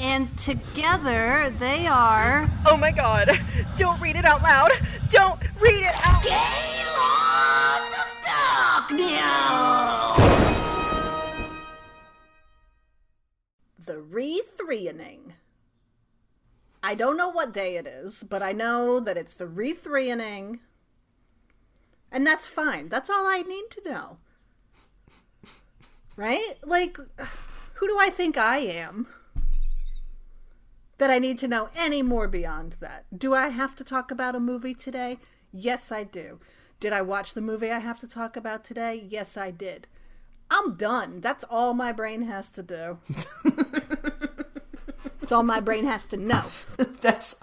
And together they are. Oh my god! Don't read it out loud! Don't read it out Gay Lords of Darkness! The Re Threeing. I don't know what day it is, but I know that it's the Re Threeing. And that's fine. That's all I need to know. Right? Like, who do I think I am? That I need to know any more beyond that. Do I have to talk about a movie today? Yes, I do. Did I watch the movie I have to talk about today? Yes, I did. I'm done. That's all my brain has to do. That's all my brain has to know. that's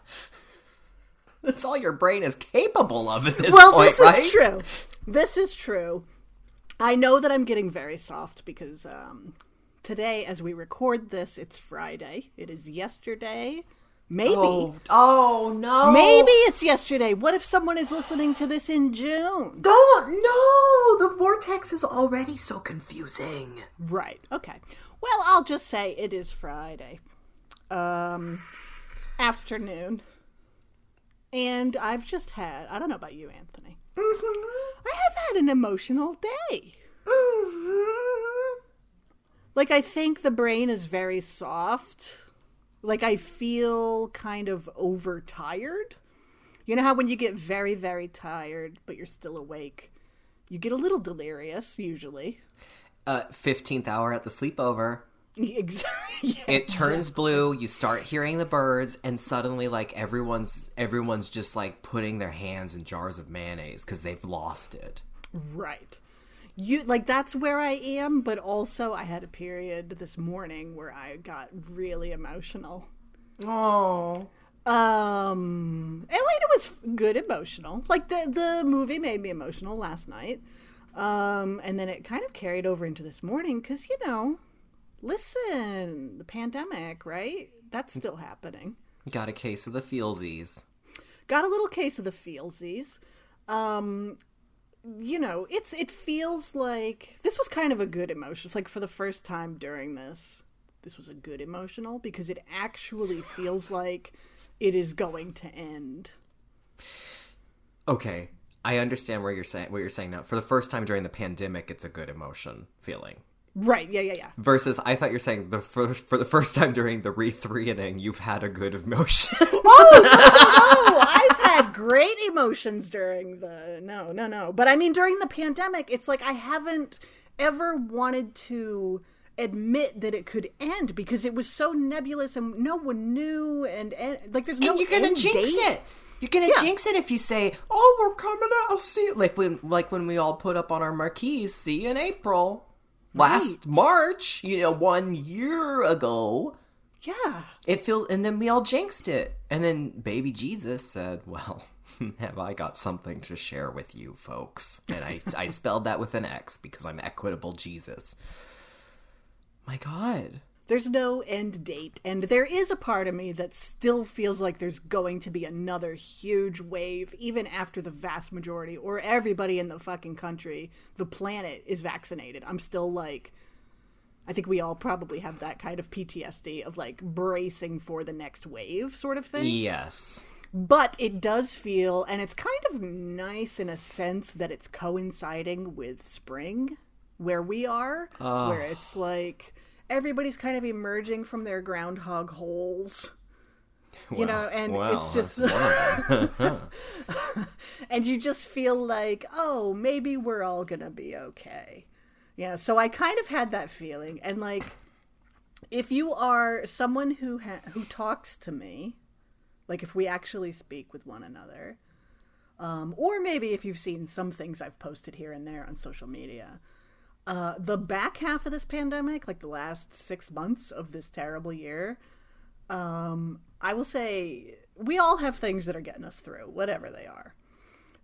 that's all your brain is capable of at this well, point, this right? is true. This is true. I know that I'm getting very soft because um, today, as we record this, it's Friday. It is yesterday. Maybe. Oh, oh no. Maybe it's yesterday. What if someone is listening to this in June? Don't no. The vortex is already so confusing. Right. Okay. Well, I'll just say it is Friday. Um afternoon. And I've just had, I don't know about you, Anthony. I have had an emotional day. Like, I think the brain is very soft. Like, I feel kind of overtired. You know how when you get very, very tired, but you're still awake, you get a little delirious, usually. Uh, fifteenth hour at the sleepover. Exactly. It turns blue. You start hearing the birds, and suddenly, like everyone's everyone's just like putting their hands in jars of mayonnaise because they've lost it. Right. You like that's where I am, but also I had a period this morning where I got really emotional. Oh. Um, and wait, it was good emotional. Like the the movie made me emotional last night. Um, and then it kind of carried over into this morning because you know, listen, the pandemic, right? That's still happening. Got a case of the feelsies. Got a little case of the feelsies. Um, you know, it's it feels like this was kind of a good emotion. It's like for the first time during this, this was a good emotional because it actually feels like it is going to end. Okay, I understand where you're saying what you're saying now. For the first time during the pandemic, it's a good emotion feeling. Right? Yeah, yeah, yeah. Versus, I thought you're saying the for, for the first time during the re three inning, you've had a good emotion. Oh no, no, no! I've had great emotions during the no, no, no. But I mean, during the pandemic, it's like I haven't ever wanted to admit that it could end because it was so nebulous and no one knew and, and like there's no and you're gonna end jinx date. it. You're gonna Yeah. jinx it if you say, "Oh, we're coming out." I'll see. Like when, like when we all put up on our marquees, "See you in April." Last Right. March, you know, one year ago, Yeah. it feels, and then we all jinxed it, and then baby Jesus said, "Well, have I got something to share with you, folks?" And I, I spelled that with an X because I'm equitable Jesus. My God. There's no end date, and there is a part of me that still feels like there's going to be another huge wave, even after the vast majority or everybody in the fucking country, the planet, is vaccinated. I'm still like, I think we all probably have that kind of PTSD of like bracing for the next wave sort of thing. Yes. But it does feel, and it's kind of nice in a sense that it's coinciding with spring, where we are, where it's like everybody's kind of emerging from their groundhog holes. You know, and well, it's just, that's one of them. and you just feel like, oh, maybe we're all gonna be okay. Yeah, so I kind of had that feeling, and like, if you are someone who ha- who talks to me, like if we actually speak with one another, um, or maybe if you've seen some things I've posted here and there on social media, uh, the back half of this pandemic, like the last six months of this terrible year, um, I will say we all have things that are getting us through, whatever they are.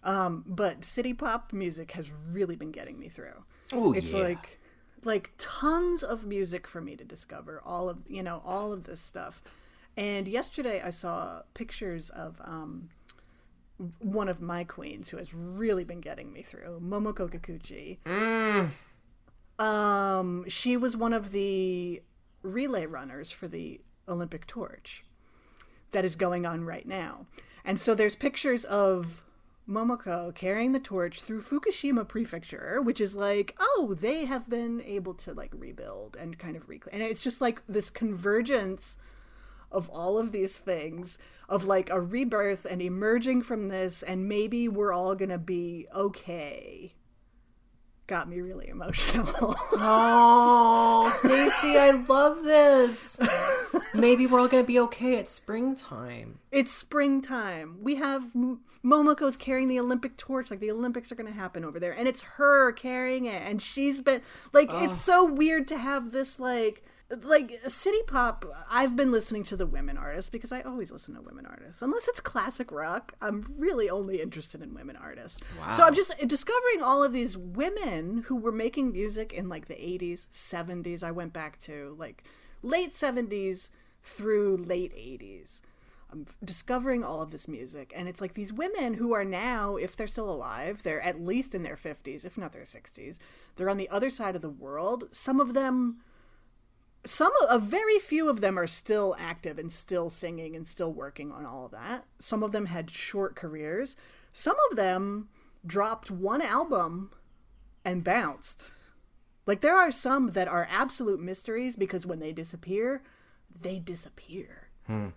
Um, but city pop music has really been getting me through. Oh, it's yeah. like like tons of music for me to discover all of you know all of this stuff and yesterday i saw pictures of um, one of my queens who has really been getting me through momoko kikuchi um, she was one of the relay runners for the olympic torch that is going on right now and so there's pictures of Momoko carrying the torch through Fukushima Prefecture, which is like, oh, they have been able to like rebuild and kind of reclaim. And it's just like this convergence of all of these things of like a rebirth and emerging from this, and maybe we're all gonna be okay. Got me really emotional. Oh, Stacie, I love this. Maybe we're all gonna be okay at springtime. it's springtime. We have Momoko's carrying the Olympic torch, like the Olympics are going to happen over there, and it's her carrying it, and she's been like, it's so weird to have this like. Like city pop, I've been listening to the women artists because I always listen to women artists. Unless it's classic rock, I'm really only interested in women artists. So I'm just discovering all of these women who were making music in like the 80s, 70s. I went back to like late 70s through late 80s. I'm discovering all of this music, and it's like these women who are now, if they're still alive, they're at least in their 50s, if not their 60s. They're on the other side of the world. Some of them, some, a very few of them are still active and still singing and still working on all of that. Some of them had short careers. Some of them dropped one album and bounced. Like there are some that are absolute mysteries because when they disappear, they disappear. Hmm.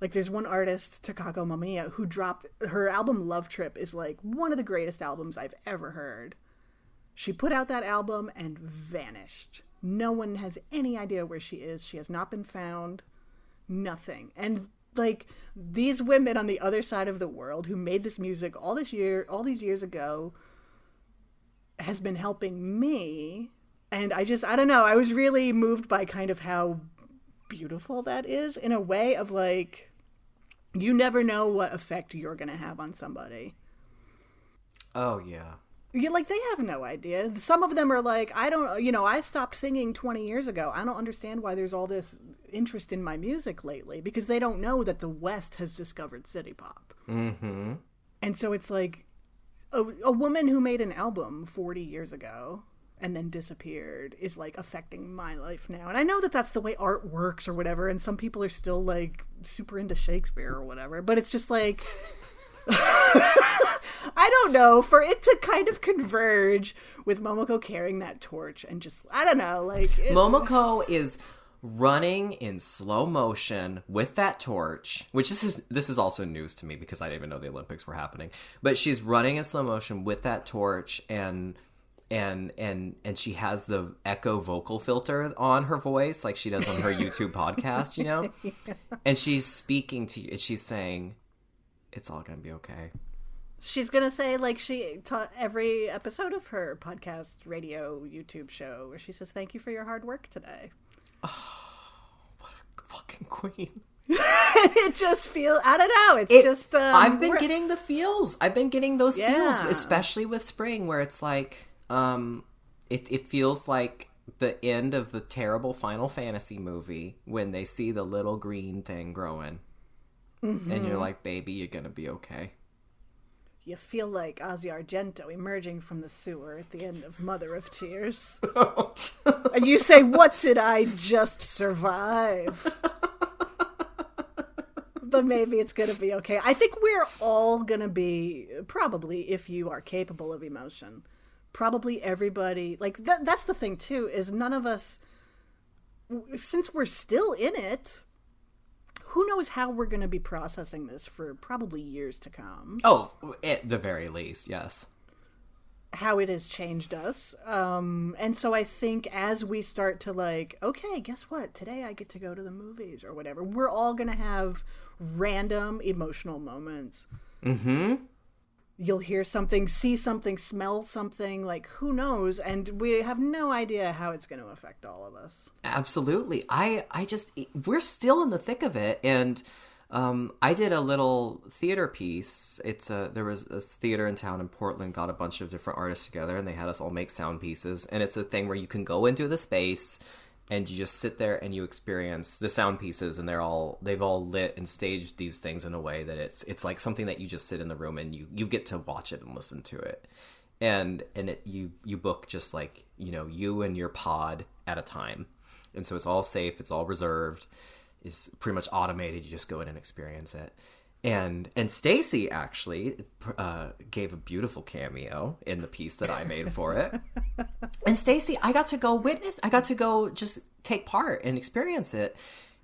Like there's one artist, Takako Mamiya, who dropped her album Love Trip is like one of the greatest albums I've ever heard. She put out that album and vanished. No one has any idea where she is. She has not been found. Nothing. And like these women on the other side of the world who made this music all this year all these years ago has been helping me and I just I don't know, I was really moved by kind of how beautiful that is in a way of like you never know what effect you're going to have on somebody. Oh yeah. Yeah, like they have no idea. Some of them are like, I don't, you know, I stopped singing 20 years ago. I don't understand why there's all this interest in my music lately because they don't know that the West has discovered city pop. Mm-hmm. And so it's like a, a woman who made an album 40 years ago and then disappeared is like affecting my life now. And I know that that's the way art works or whatever. And some people are still like super into Shakespeare or whatever. But it's just like. I don't know, for it to kind of converge with Momoko carrying that torch and just, I don't know, like. It, Momoko is running in slow motion with that torch, which this is this is also news to me because I didn't even know the Olympics were happening. But she's running in slow motion with that torch and and and and she has the echo vocal filter on her voice like she does on her YouTube podcast, you know? And she's speaking to you and she's saying it's all going to be okay. She's gonna say like she taught every episode of her podcast, radio, YouTube show, where she says, "Thank you for your hard work today." Oh, what a fucking queen. it just feels. I don't know. It's It- just um, I've been getting the feels. I've been getting those feels, especially with spring, where it's like, um, it it feels like the end of the terrible Final Fantasy movie when they see the little green thing growing, and Mm-hmm. you're like, baby, you're gonna be okay. you feel like Asia Argento emerging from the sewer at the end of Mother of Tears, and you say, "What did I just survive?" but maybe it's gonna be okay. I think we're all gonna be probably if you are capable of emotion. Probably everybody like that. That's the thing too is none of us, since we're still in it. Who knows how we're going to be processing this for probably years to come? Oh, at the very least, yes. how it has changed us. Um, and so I think as we start to like, okay, guess what? Today I get to go to the movies or whatever. We're all gonna have random emotional moments. Mm-hmm. You'll hear something, see something, smell something, like who knows? And we have no idea how it's going to affect all of us. Absolutely. I I just we're still in the thick of it and Um, I did a little theater piece. It's a there was a theater in town in Portland. Got a bunch of different artists together, and they had us all make sound pieces. And it's a thing where you can go into the space, and you just sit there and you experience the sound pieces, and they're all they've all lit and staged these things in a way that it's it's like something that you just sit in the room and you you get to watch it and listen to it. And and it, you you book just like you know you and your pod at a time, and so it's all safe. It's all reserved it's pretty much automated. You just go in and experience it. And and Stacy actually uh, gave a beautiful cameo in the piece that I made for it. and Stacy, I got to go witness. I got to go just take part and experience it.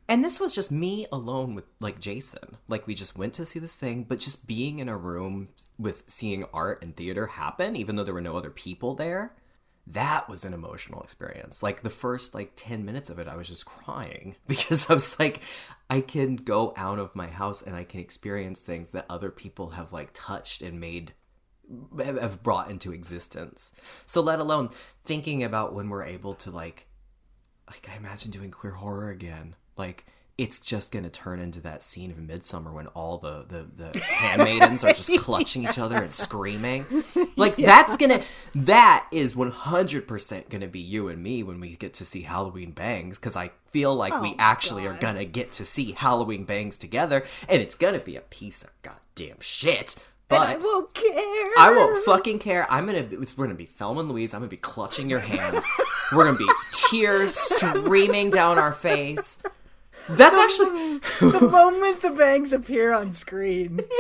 And this was just me alone with like Jason. Like we just went to see this thing, but just being in a room with seeing art and theater happen, even though there were no other people there that was an emotional experience. Like the first like 10 minutes of it, I was just crying because I was like, I can go out of my house and I can experience things that other people have like touched and made have brought into existence. So let alone thinking about when we're able to like like I imagine doing queer horror again. Like it's just going to turn into that scene of Midsummer when all the the, the handmaidens are just clutching yeah. each other and screaming. Like yeah. that's gonna that is one hundred percent gonna be you and me when we get to see Halloween Bangs because I feel like oh, we actually God. are gonna get to see Halloween Bangs together, and it's gonna be a piece of goddamn shit. But and I won't care. I won't fucking care. I'm gonna. We're gonna be Thelma and Louise. I'm gonna be clutching your hand. we're gonna be tears streaming down our face. That's actually the moment the bangs appear on screen.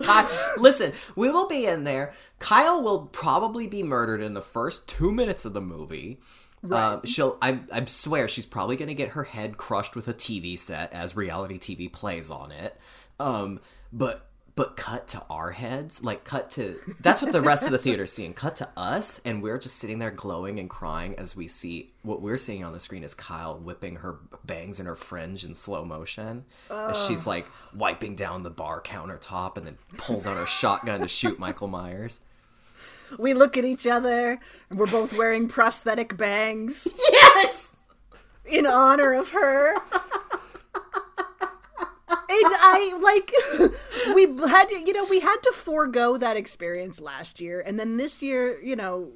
Yeah. listen, we will be in there. Kyle will probably be murdered in the first two minutes of the movie. Right. Um, she'll. I, I swear, she's probably going to get her head crushed with a TV set as reality TV plays on it. Um, but but cut to our heads like cut to that's what the rest of the theater's seeing. Cut to us and we're just sitting there glowing and crying as we see what we're seeing on the screen is kyle whipping her bangs and her fringe in slow motion. As she's like wiping down the bar countertop and then pulls out her shotgun to shoot michael myers. We look at each other. And we're both wearing prosthetic bangs. Yes! In honor of her I like we had to, you know, we had to forego that experience last year, and then this year, you know,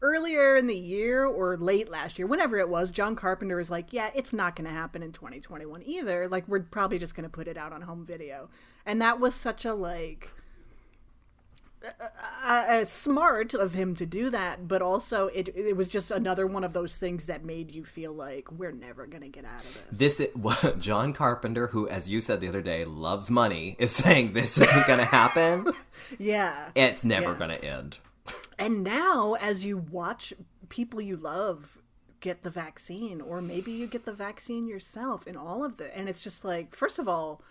earlier in the year or late last year, whenever it was, John Carpenter was like, "Yeah, it's not going to happen in 2021 either. Like, we're probably just going to put it out on home video," and that was such a like uh, smart of him to do that, but also it it was just another one of those things that made you feel like we're never gonna get out of this. This is, John Carpenter, who, as you said the other day, loves money, is saying this isn't gonna happen. yeah, it's never yeah. gonna end. And now, as you watch people you love get the vaccine, or maybe you get the vaccine yourself, and all of the, and it's just like, first of all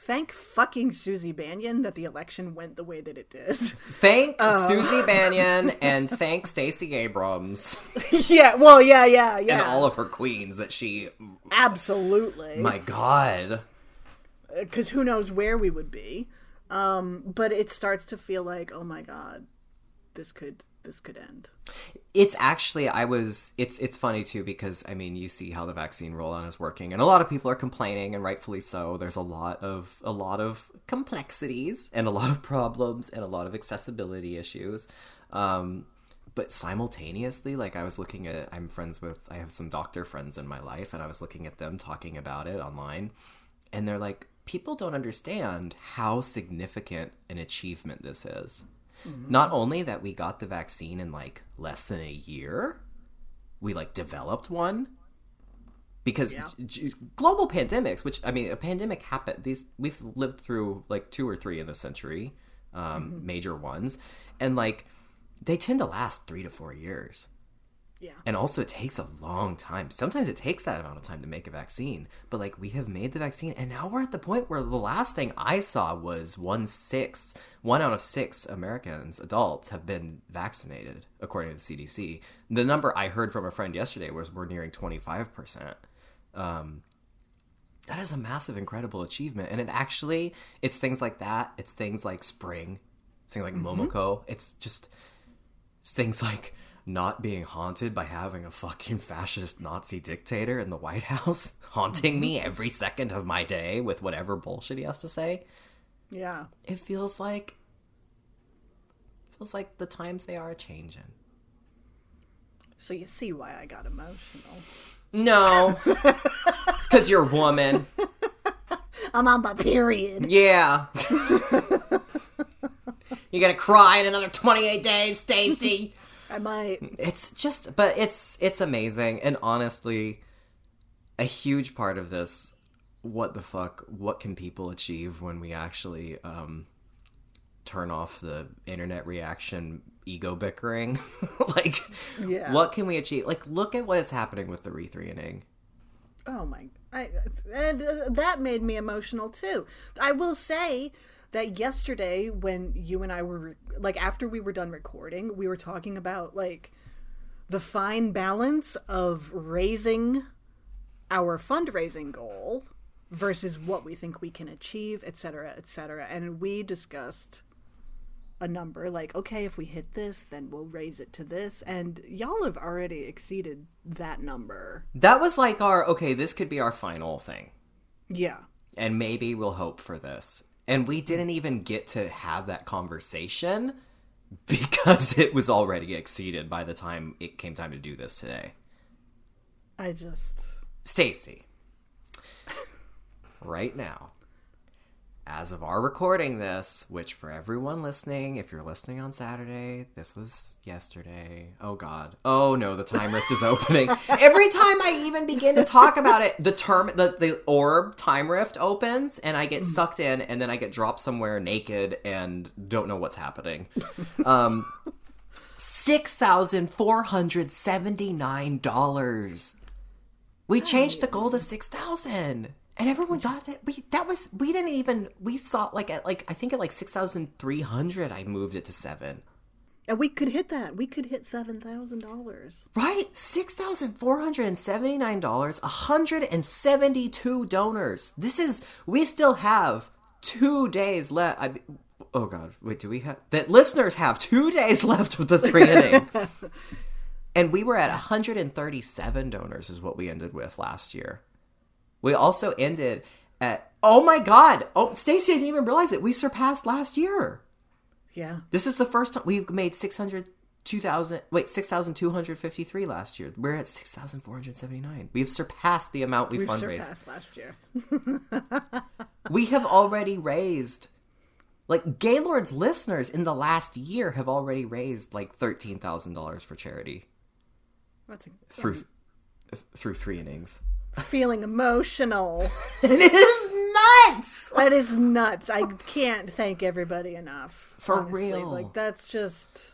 thank fucking Susie Bannion that the election went the way that it did. Thank uh, Susie Bannion and thank Stacey Abrams. yeah, well, yeah, yeah, yeah. And all of her queens that she Absolutely. My god. Cuz who knows where we would be. Um, but it starts to feel like, oh my god, this could this could end. It's actually I was it's it's funny too because I mean you see how the vaccine rollout is working and a lot of people are complaining and rightfully so. There's a lot of a lot of complexities and a lot of problems and a lot of accessibility issues. Um, but simultaneously like I was looking at I'm friends with I have some doctor friends in my life and I was looking at them talking about it online and they're like people don't understand how significant an achievement this is Mm-hmm. Not only that we got the vaccine in like less than a year, we like developed one because yeah. g- global pandemics, which I mean, a pandemic happened. These we've lived through like two or three in the century, um, mm-hmm. major ones, and like they tend to last three to four years. Yeah. And also, it takes a long time. Sometimes it takes that amount of time to make a vaccine. But like, we have made the vaccine, and now we're at the point where the last thing I saw was one six, one out of six Americans, adults, have been vaccinated, according to the CDC. The number I heard from a friend yesterday was we're nearing twenty five percent. Um, that is a massive, incredible achievement, and it actually, it's things like that. It's things like spring, it's things like mm-hmm. Momoko. It's just, it's things like not being haunted by having a fucking fascist Nazi dictator in the White House haunting me mm-hmm. every second of my day with whatever bullshit he has to say. Yeah. It feels like feels like the times they are changing. So you see why I got emotional. No. it's cuz you're a woman. I'm on my period. Yeah. You're going to cry in another 28 days, Stacie. I might. it's just but it's it's amazing and honestly a huge part of this what the fuck what can people achieve when we actually um turn off the internet reaction ego bickering like Yeah. what can we achieve like look at what is happening with the re-threeing Oh my! I, and uh, that made me emotional too. I will say that yesterday, when you and I were like after we were done recording, we were talking about like the fine balance of raising our fundraising goal versus what we think we can achieve, et cetera, et cetera. And we discussed a number like, okay, if we hit this, then we'll raise it to this. And y'all have already exceeded that number. that was like our okay this could be our final thing Yeah. and maybe we'll hope for this. And we didn't even get to have that conversation because it was already exceeded by the time it came time to do this today. I just. Stacie, right now, as of our recording this, which for everyone listening, if you're listening on Saturday, this was yesterday. Oh God. Oh no, the time rift is opening. Every time I even begin to talk about it, the term the, the orb time rift opens and I get sucked in and then I get dropped somewhere naked and don't know what's happening. Um Six thousand four hundred seventy nine dollars. We changed the goal to six thousand, and everyone thought that we that was we didn't even we saw like at like I think at like six thousand three hundred. I moved it to seven. And we could hit that. We could hit $7,000. Right, six thousand four hundred and seventy nine dollars. hundred and seventy two donors. This is we still have two days left. I, oh God, wait, do we have that? Listeners have two days left of the three inning. And we were at 137 donors, is what we ended with last year. We also ended at, oh my God. Oh, Stacie, I didn't even realize it. We surpassed last year. Yeah. This is the first time we made 600, 2,000, wait, 6,253 last year. We're at 6,479. We've surpassed the amount we We've fundraised. surpassed last year. We have already raised, like, Gaylord's listeners in the last year have already raised like $13,000 for charity That's a, through, through three innings. Feeling emotional. It is nuts. that is nuts. I can't thank everybody enough. For honestly. real. Like, that's just.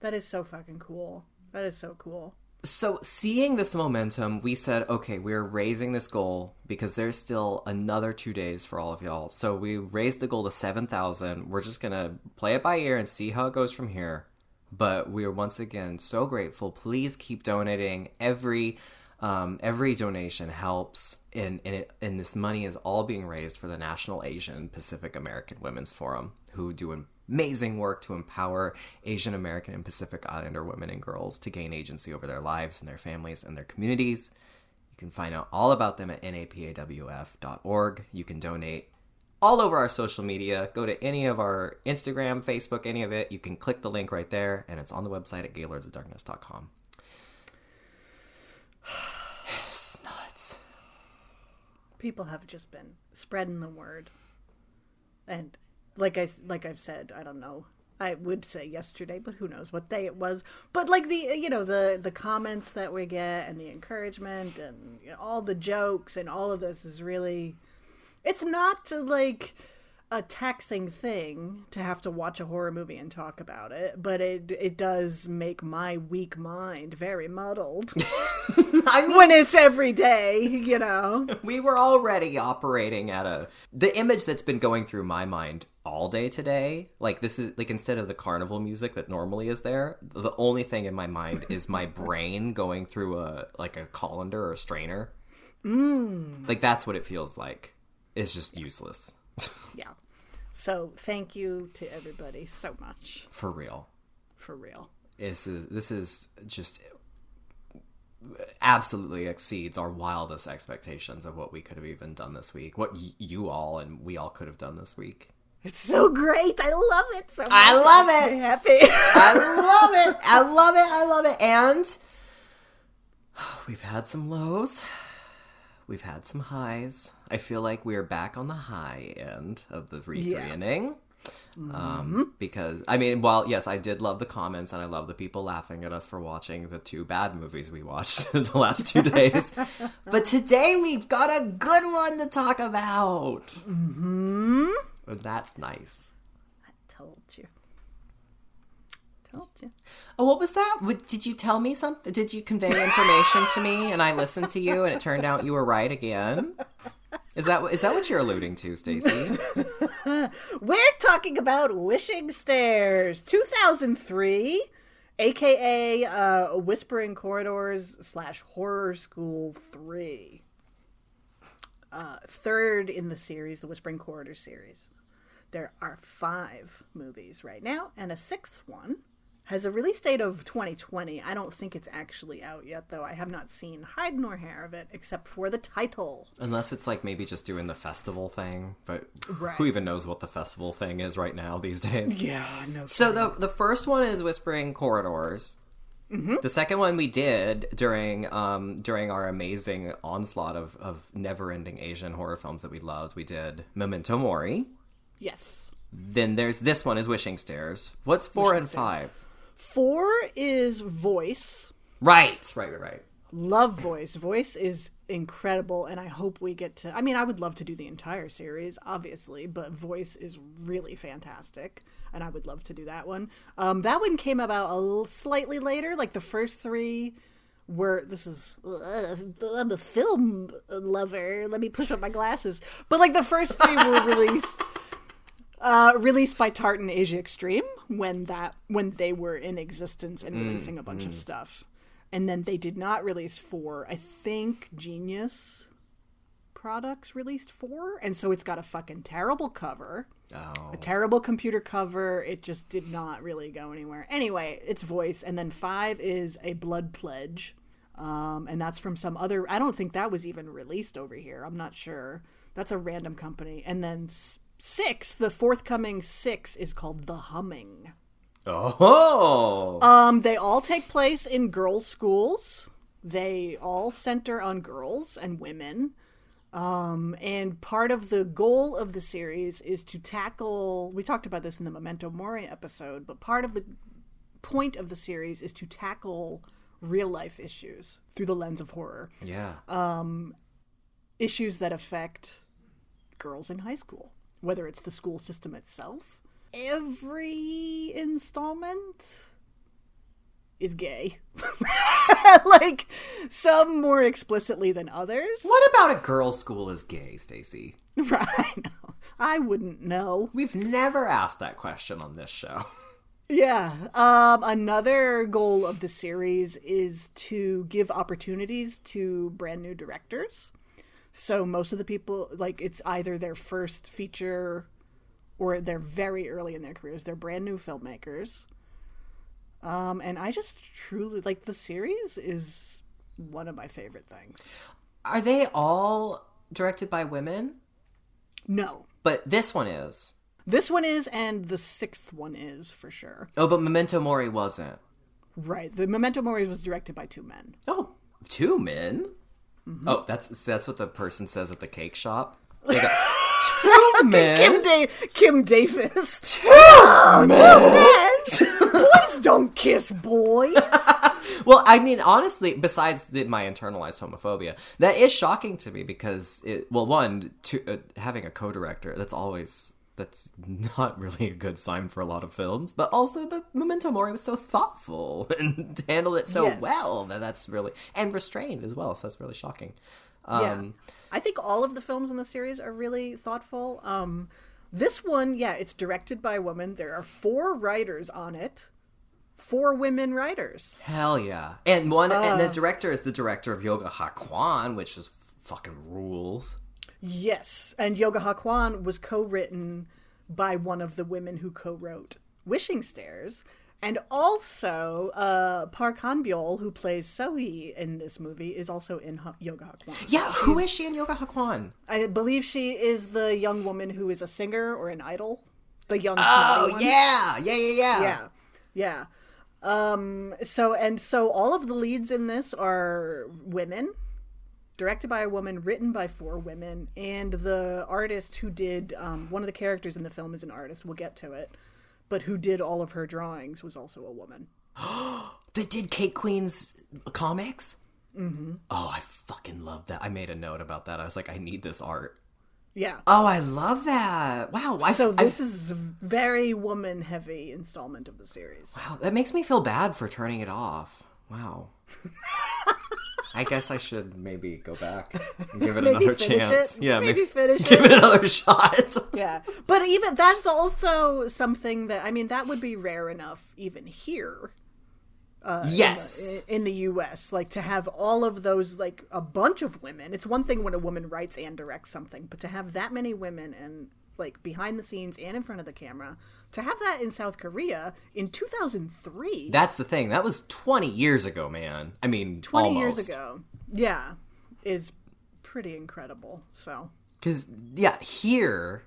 That is so fucking cool. That is so cool. So, seeing this momentum, we said, okay, we're raising this goal because there's still another two days for all of y'all. So, we raised the goal to 7,000. We're just going to play it by ear and see how it goes from here. But we are once again so grateful. Please keep donating. Every um, every donation helps, and and, this money is all being raised for the National Asian Pacific American Women's Forum, who do amazing work to empower Asian American and Pacific Islander women and girls to gain agency over their lives and their families and their communities. You can find out all about them at napawf.org. You can donate all over our social media. Go to any of our Instagram, Facebook, any of it. You can click the link right there, and it's on the website at gaylordsofdarkness.com. It's nuts. People have just been spreading the word. And like I like I've said, I don't know. I would say yesterday, but who knows what day it was. But like the you know the the comments that we get and the encouragement and all the jokes and all of this is really it's not like a taxing thing to have to watch a horror movie and talk about it, but it it does make my weak mind very muddled I mean, when it's every day, you know. we were already operating at a the image that's been going through my mind all day today like this is like instead of the carnival music that normally is there the only thing in my mind is my brain going through a like a colander or a strainer mm. like that's what it feels like it's just useless Yeah. So thank you to everybody so much for real for real. this is this is just absolutely exceeds our wildest expectations of what we could have even done this week. What y- you all and we all could have done this week. It's so great. I love it so much. I love I'm it. Happy. I love it. I love it. I love it. And we've had some lows. We've had some highs. I feel like we're back on the high end of the re Yeah. inning. Um, because I mean, while yes, I did love the comments and I love the people laughing at us for watching the two bad movies we watched in the last two days. but today we've got a good one to talk about. Mm-hmm. That's nice. I told you. Told you. Oh, what was that? What, did you tell me something? Did you convey information to me and I listened to you and it turned out you were right again? Is that is that what you're alluding to, Stacie? We're talking about Wishing Stairs, 2003, aka uh, Whispering Corridors slash Horror School 3. Uh, third in the series, the Whispering Corridors series. There are five movies right now, and a sixth one has a release date of 2020. I don't think it's actually out yet, though. I have not seen hide nor hair of it, except for the title. Unless it's like maybe just doing the festival thing, but Right. who even knows what the festival thing is right now these days? Yeah, no. So the the first one is Whispering Corridors. The second one we did during um, during our amazing onslaught of, of never ending Asian horror films that we loved. We did Memento Mori. yes. Then there's this one is Wishing Stairs. What's four and five? Four is voice. Right, right, right, right. Love voice. Voice is incredible, and I hope we get to. I mean, I would love to do the entire series, obviously, but voice is really fantastic, and I would love to do that one. Um, that one came about a little slightly later. Like the first three were. This is. Uh, I'm a film lover. Let me push up my glasses. But like the first three were released. Uh, released by Tartan Asia Extreme when that when they were in existence and releasing a bunch of stuff, and then they did not release four. I think Genius Products released four, and so it's got a fucking terrible cover, Oh, a terrible computer cover. It just did not really go anywhere. Anyway, it's voice, and then five is a Blood Pledge, um, and that's from some other. I don't think that was even released over here. I'm not sure. That's a random company, and then six, the forthcoming six, is called The Humming. oh, Um, they all take place in girls' schools. They all center on girls and women. Um, and part of the goal of the series is to tackle. We talked about this in the Memento Mori episode, but part of the point of the series is to tackle real life issues through the lens of horror. yeah. Um, Issues that affect girls in high school, whether it's the school system itself. Every installment is gay. like some more explicitly than others. what about a girls' school is gay, Stacie? Right. I wouldn't know. We've never asked that question on this show. Yeah. Um, another goal of the series is to give opportunities to brand new directors. So most of the people, like, it's either their first feature or they're very early in their careers. They're brand new filmmakers. Um, and I just truly like the series is one of my favorite things. Are they all directed by women? No, But this one is. this one is, and the sixth one is for sure. Oh, but Memento Mori wasn't. Right. The Memento Mori was directed by two men. Oh, two men. Mm-hmm. Oh, that's that's what the person says at the cake shop. Two men. Kim, da- Kim Davis. Two men. boys don't kiss boys. Well, I mean, honestly, besides the, my internalized homophobia, that is shocking to me because it. Well, one, to, uh, having a co-director that's always that's not really a good sign for a lot of films. But also, the Memento Mori was so thoughtful and handled it so Yes. well that that's really and restrained as well. So that's really shocking. yeah. Um, I think all of the films in the series are really thoughtful. Um, this one, yeah, it's directed by a woman. There are four writers on it. Four women writers. Hell yeah! And one, and Uh. the director is the director of Yoga Hakwon, which is fucking rules. Yes, and Yoga Hakwon was co-written by one of the women who co-wrote Wishing Stairs, And also, uh, Park Han-byul, who plays Sohee in this movie, is also in Ha- Yoga Hakwon. Yeah, who is she in Yoga Hakwon? I believe she is the young woman who is a singer or an idol. The young Oh yeah, yeah, yeah, yeah. yeah, yeah. Um. So and so, all of the leads in this are women, directed by a woman, written by four women, and the artist who did um, one of the characters in the film is an artist. We'll get to it, but who did all of her drawings was also a woman. They did Kate Queen's comics. Mm-hmm. Oh, I fucking love that. I made a note about that. I was like, I need this art. Yeah. Oh, I love that. Wow. I, So I- this is a very woman heavy installment of the series. Wow, that makes me feel bad for turning it off. Wow. I guess I should maybe go back and give it Maybe another chance. it. Yeah, Maybe maybe, finish give it. it another shot. Yeah. But even that's also something that I mean that would be rare enough even here. yes. in the US like to have all of those like a bunch of women it's one thing when a woman writes and directs something but to have that many women and like behind the scenes and in front of the camera to have that in South Korea in 2003 That's the thing. That was 20 years ago, man. I mean, 20 almost. years ago yeah is pretty incredible so Because, yeah, here,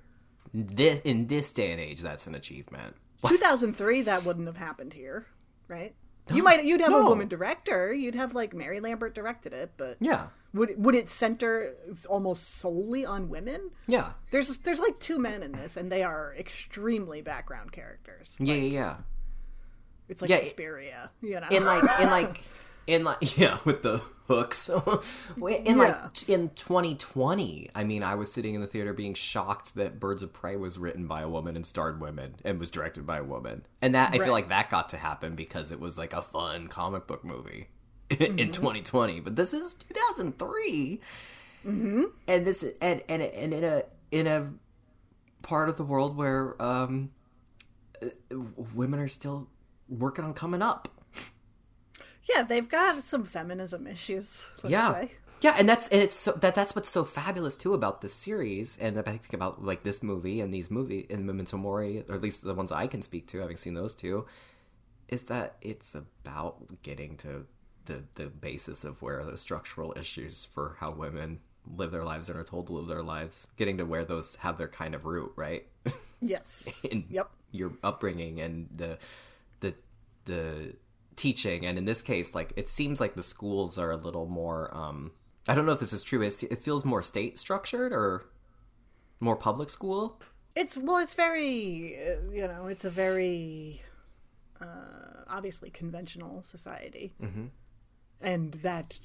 this, in this day and age, that's an achievement. 2003 that wouldn't have happened here right you might you'd have a woman director you'd have like Mary Lambert directed it but Yeah. would would it center almost solely on women Yeah. There's there's like two men in this, and they are extremely background characters. Yeah, yeah, yeah. It's like Yeah, Suspiria, you know. in like in like in like yeah with the hooks in Yeah. like in 2020 i mean i was sitting in the theater being shocked that birds of prey was written by a woman and starred women and was directed by a woman and that i feel like that got to happen because it was like a fun comic book movie Mm-hmm. in 2020 but this is 2003 mm-hmm. and this and and and in a in a part of the world where um uh, women are still working on coming up yeah, they've got some feminism issues. Yeah yeah and that's and it's so that that's what's so fabulous too about this series and i think about like this movie and these movie and memento mori or at least the ones i can speak to having seen those two is that it's about getting to the the basis of where the structural issues for how women live their lives and are told to live their lives getting to where those have their kind of root right Yes. in yep. your upbringing and the the the teaching and in this case like it seems like the schools are a little more um i don't know if this is true it's, it feels more state structured or more public school It's well, it's very uh, you know, it's a very uh, obviously conventional society, mm-hmm. and that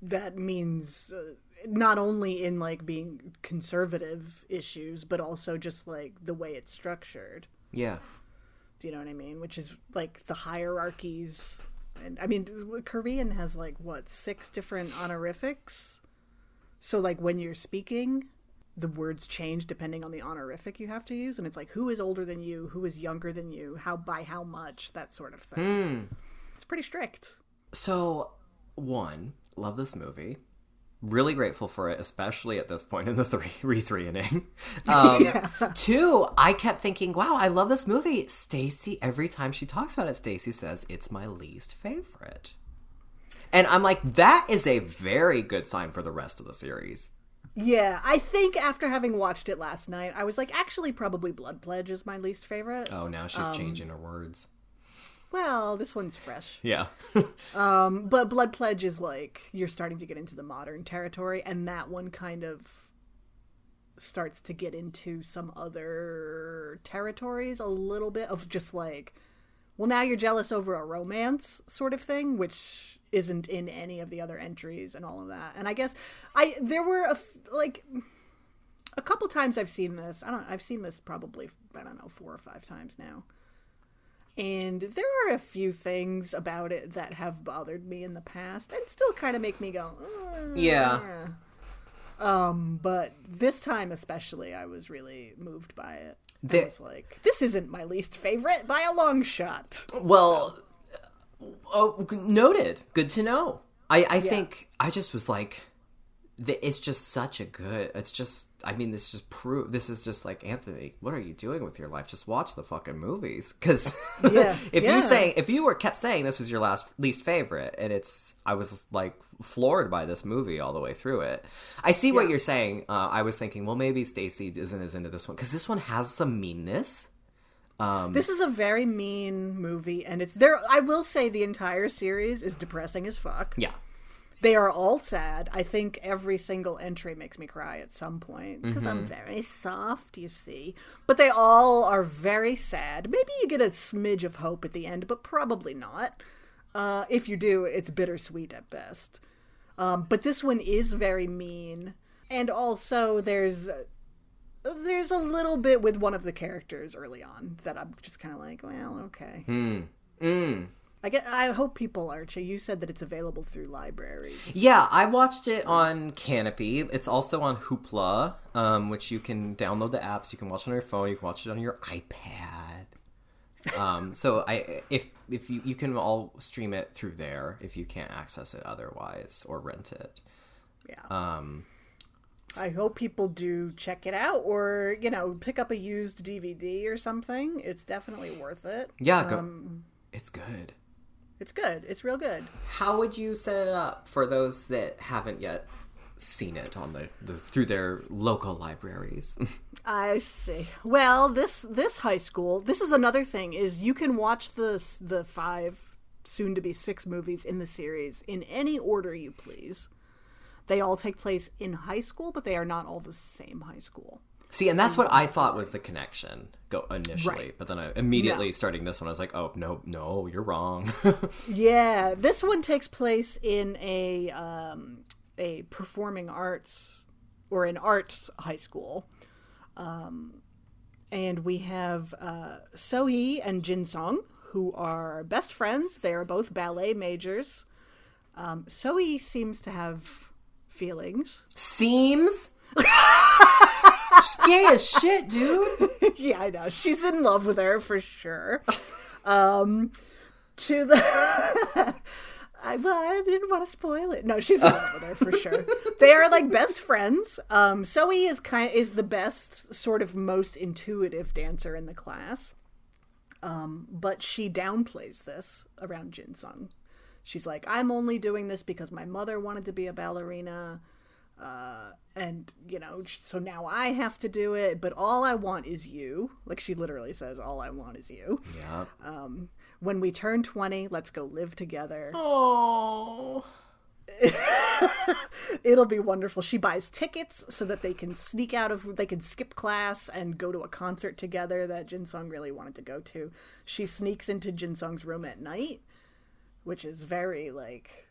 that means uh, not only in like being conservative issues, but also just like the way it's structured. yeah you know what I mean? Which is like the hierarchies. And I mean, Korean has like what, six different honorifics? So, like, when you're speaking, the words change depending on the honorific you have to use. And it's like, who is older than you? Who is younger than you? How, by how much? That sort of thing. Hmm. It's pretty strict. so one love this movie really grateful for it especially at this point in the three re three inning um two i kept thinking wow i love this movie. Stacie every time she talks about it stacie says it's my least favorite. And i'm like that is a very good sign for the rest of the series. Yeah, I think after having watched it last night, I was like, actually, probably Blood Pledge is my least favorite. oh now she's changing her words Well, this one's fresh. yeah um, But Blood Pledge is like you're starting to get into the modern territory, and that one kind of starts to get into some other territories a little bit of just like, well, now you're jealous over a romance sort of thing, which isn't in any of the other entries and all of that. And I guess I there were a f- like a couple times I've seen this. I don't. I've seen this probably I don't know four or five times now. And there are a few things about it that have bothered me in the past and still kind of make me go, "Uh, Yeah. Um, but this time especially, I was really moved by it. I was like, this isn't my least favorite by a long shot. Well, oh, noted. Good to know. I, I think I just was like, th- it's just such a good. It's just. I mean, this just prove. This is just like Anthony. What are you doing with your life? Just watch the fucking movies. Because Yeah, if yeah. you say if you were kept saying this was your last least favorite, and it's I was like floored by this movie all the way through it. I see what you're saying. Uh, I was thinking, well, maybe Stacie isn't as into this one because this one has some meanness. This is a very mean movie, and it's there. I will say the entire series is depressing as fuck. Yeah. They are all sad. I think every single entry makes me cry at some point because I'm very soft, you see. But they all are very sad. Maybe you get a smidge of hope at the end, but probably not. Uh, if you do, it's bittersweet at best. Um, but this one is very mean, and also there's there's a little bit with one of the characters early on that I'm just kind of like, well, okay. Mm. I get. I hope people are. You said that it's available through libraries. Yeah, I watched it on Kanopy. It's also on Hoopla, um, which you can download the apps. You can watch it on your phone. You can watch it on your iPad. Um, so I, if if you you can all stream it through there if you can't access it otherwise or rent it. Yeah. Um, I hope people do check it out, or you know, pick up a used DVD or something. It's definitely worth it. yeah, go, Um, it's good. It's good. It's real good. How would you set it up for those that haven't yet seen it on the, the through their local libraries? I see. Well, this this high school. This is another thing. Is you can watch the the five, soon to be six movies in the series in any order you please. They all take place in high school, but they are not all the same high school. See, and that's what I thought was the connection go initially, Right. but then I immediately starting this one, I was like, oh no, no, you're wrong. Yeah, this one takes place in a um, a performing arts or an arts high school, um, and we have uh, Sohee and Jin Sung, who are best friends. They are both ballet majors. Um, Sohee seems to have feelings. Seems. She's gay as shit, dude. yeah, I know. She's in love with her for sure. um, to the. I, well, I didn't want to spoil it. No, she's in love with her for sure. They are like best friends. Um, Zoe is kind is the best, sort of most intuitive dancer in the class. Um, but she downplays this around Jin Sung. She's like, I'm only doing this because my mother wanted to be a ballerina uh, and you know so now i have to do it but all i want is you. Like she literally says all i want is you. Yeah. um, when we turn 20 let's go live together. Oh. it'll be wonderful. She buys tickets so that they can sneak out of they can skip class and go to a concert together that jin sung really wanted to go to. She sneaks into jin sung's room at night which is very like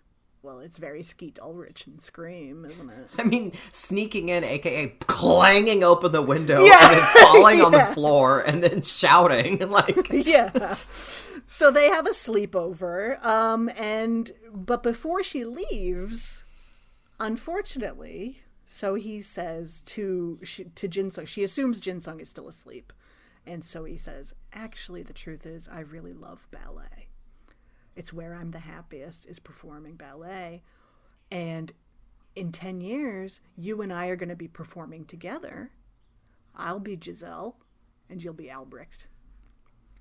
well it's very skeet ulrich and scream isn't it I mean, sneaking in, aka clanging open the window Yeah. and then falling on the floor and then shouting like yeah. So they have a sleepover, um, and but before she leaves, unfortunately, Sohee says to she, to Jinsung, she assumes Jinsung is still asleep, and Sohee says, "Actually, the truth is, I really love ballet. It's where I'm the happiest is performing ballet, and in ten years, you and I are going to be performing together. I'll be Giselle, and you'll be Albrecht."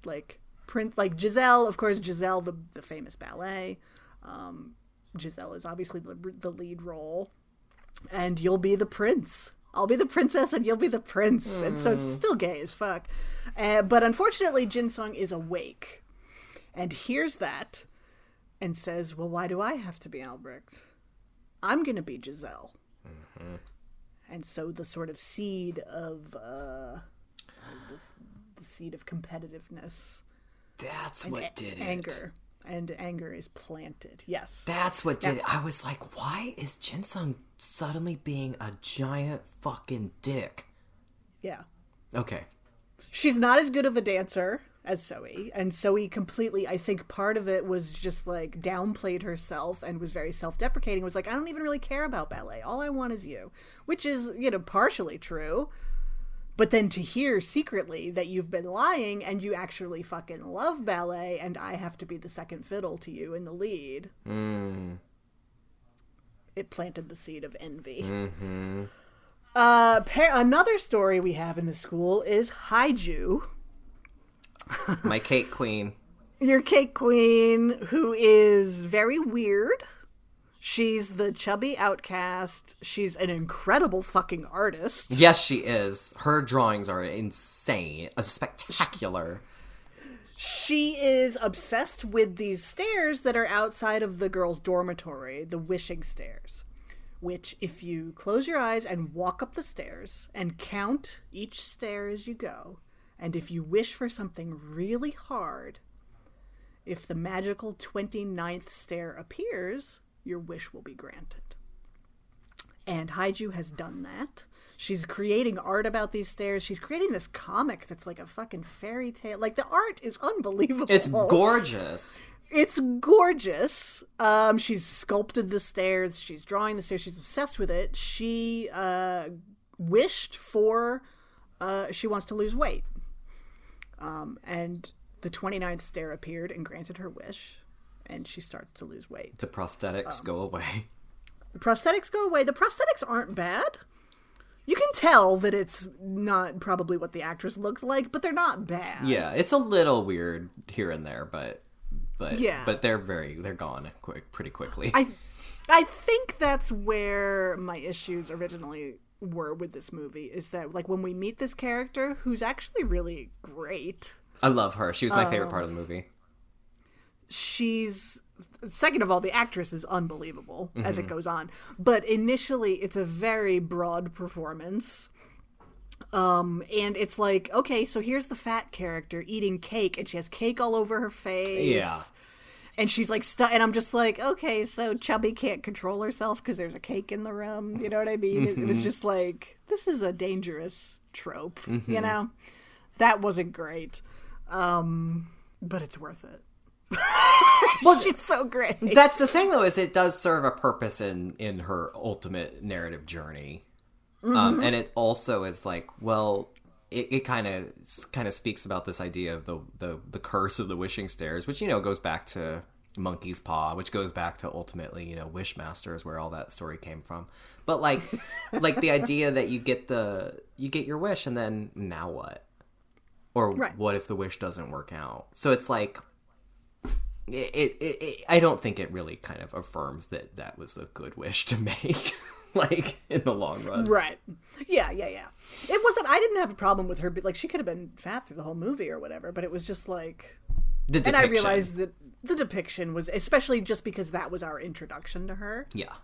like Prince, like Giselle, of course, Giselle, the the famous ballet. Um, Giselle is obviously the the lead role, and you'll be the prince. I'll be the princess, and you'll be the prince, and so it's still gay as fuck. Uh, but unfortunately, Jin Sung is awake, and hears that, and says, "Well, why do I have to be Albrecht? I'm gonna be Giselle." And so the sort of seed of uh, this, the seed of competitiveness that's what a- did it. anger and anger is planted yes That's what did it. I was like, why is Jinsung suddenly being a giant fucking dick? yeah Okay. she's not as good of a dancer as Zoe. And Zoe completely I think part of it was just like downplayed herself and was very self-deprecating was like I don't even really care about ballet. All I want is you. Which is you know partially true. But then to hear secretly that you've been lying and you actually fucking love ballet and I have to be the second fiddle to you in the lead. Mm. it planted the seed of envy. Uh, pa- another story we have in the school is Haiju, My cake queen. your cake queen, who is very weird. She's the chubby outcast. She's an incredible fucking artist. Yes, she is. Her drawings are insane, a spectacular. She is obsessed with these stairs that are outside of the girls' dormitory, the wishing stairs. Which, if you close your eyes and walk up the stairs and count each stair as you go, and if you wish for something really hard, if the magical 29th stair appears, your wish will be granted. And Haiju has done that. She's creating art about these stairs. She's creating this comic that's like a fucking fairy tale. Like the art is unbelievable. It's gorgeous. It's gorgeous. Um, she's sculpted the stairs. She's drawing the stairs. She's obsessed with it. She uh, wished for. Uh, she wants to lose weight. Um, and the 29th stair appeared and granted her wish, and she starts to lose weight. The prosthetics go away. The prosthetics go away. The prosthetics aren't bad. You can tell that it's not probably what the actress looks like, but they're not bad. Yeah, it's a little weird here and there, but but Yeah. but they're very they're gone quick pretty quickly. I I think that's where my issues originally were with this movie is that like when we meet this character who's actually really great, I love her. She was my Oh. favorite part of the movie. she's second of all the actress is unbelievable as Mm-hmm. it goes on but initially it's a very broad performance um and it's like okay so here's the fat character eating cake and she has cake all over her face Yeah. And she's like stu- and i'm just like okay so chubby can't control herself because there's a cake in the room you know what i mean? It, it was just like this is a dangerous trope you know? That wasn't great um but it's worth it. Well she's so great. That's the thing, though, is it does serve a purpose in in her ultimate narrative journey, Mm-hmm. um, and it also is like, well, it, it kind of kind of speaks about this idea of the, the the curse of the wishing stairs, which you know goes back to Monkey's Paw, which goes back to ultimately, you know, Wishmaster is where all that story came from. But like, like the idea that you get the you get your wish, and then now what? Or Right. what if the wish doesn't work out? So it's like it, it, it- I don't think it really kind of affirms that that was a good wish to make, like in the long run. Right. Yeah, yeah, yeah. It wasn't. I didn't have a problem with her. But like, she could have been fat through the whole movie or whatever. But it was just like, The and I depiction. realized that the depiction was, especially just because that was our introduction to her. yeah,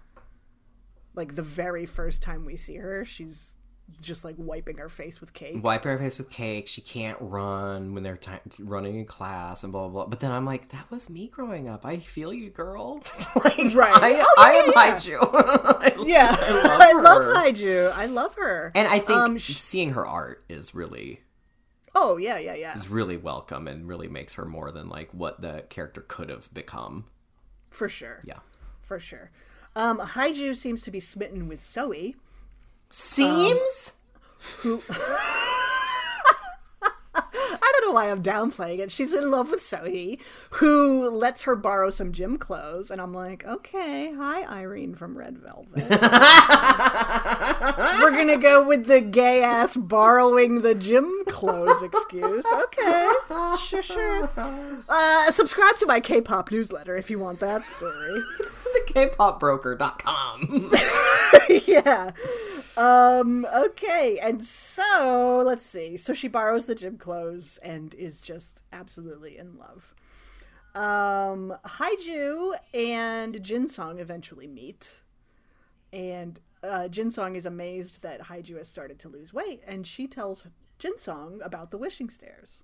Like the very first time we see her, she's just like wiping her face with cake. wiping her face with cake. She can't run when they're ti running in class and blah blah blah. But then I'm like, that was me growing up. I feel you, girl. like, Right. I, Oh, I yeah, am yeah. Haiju. I- Yeah, I love I love. Haiju. I love her. And I think Um, seeing her art is really oh yeah, yeah, yeah, is really welcome and really makes her more than like what the character could have become. for sure. Yeah. for sure. Um, Haiju seems to be smitten with Zoe, Seems. who I don't know why I'm downplaying it. She's in love with Zoe, who lets her borrow some gym clothes, and I'm like, okay, hi Irene from Red Velvet. We're gonna go with the gay ass borrowing the gym clothes excuse. Okay, sure, sure. Uh, subscribe to my K-pop newsletter if you want that story. the kpopbroker.com. yeah. Um, okay, and so let's see. So she borrows the gym clothes and is just absolutely in love. Um, Haiju and Jin Jinsung eventually meet, and uh, Jinsung is amazed that Haiju has started to lose weight, and she tells Jin Jinsung about the wishing stairs.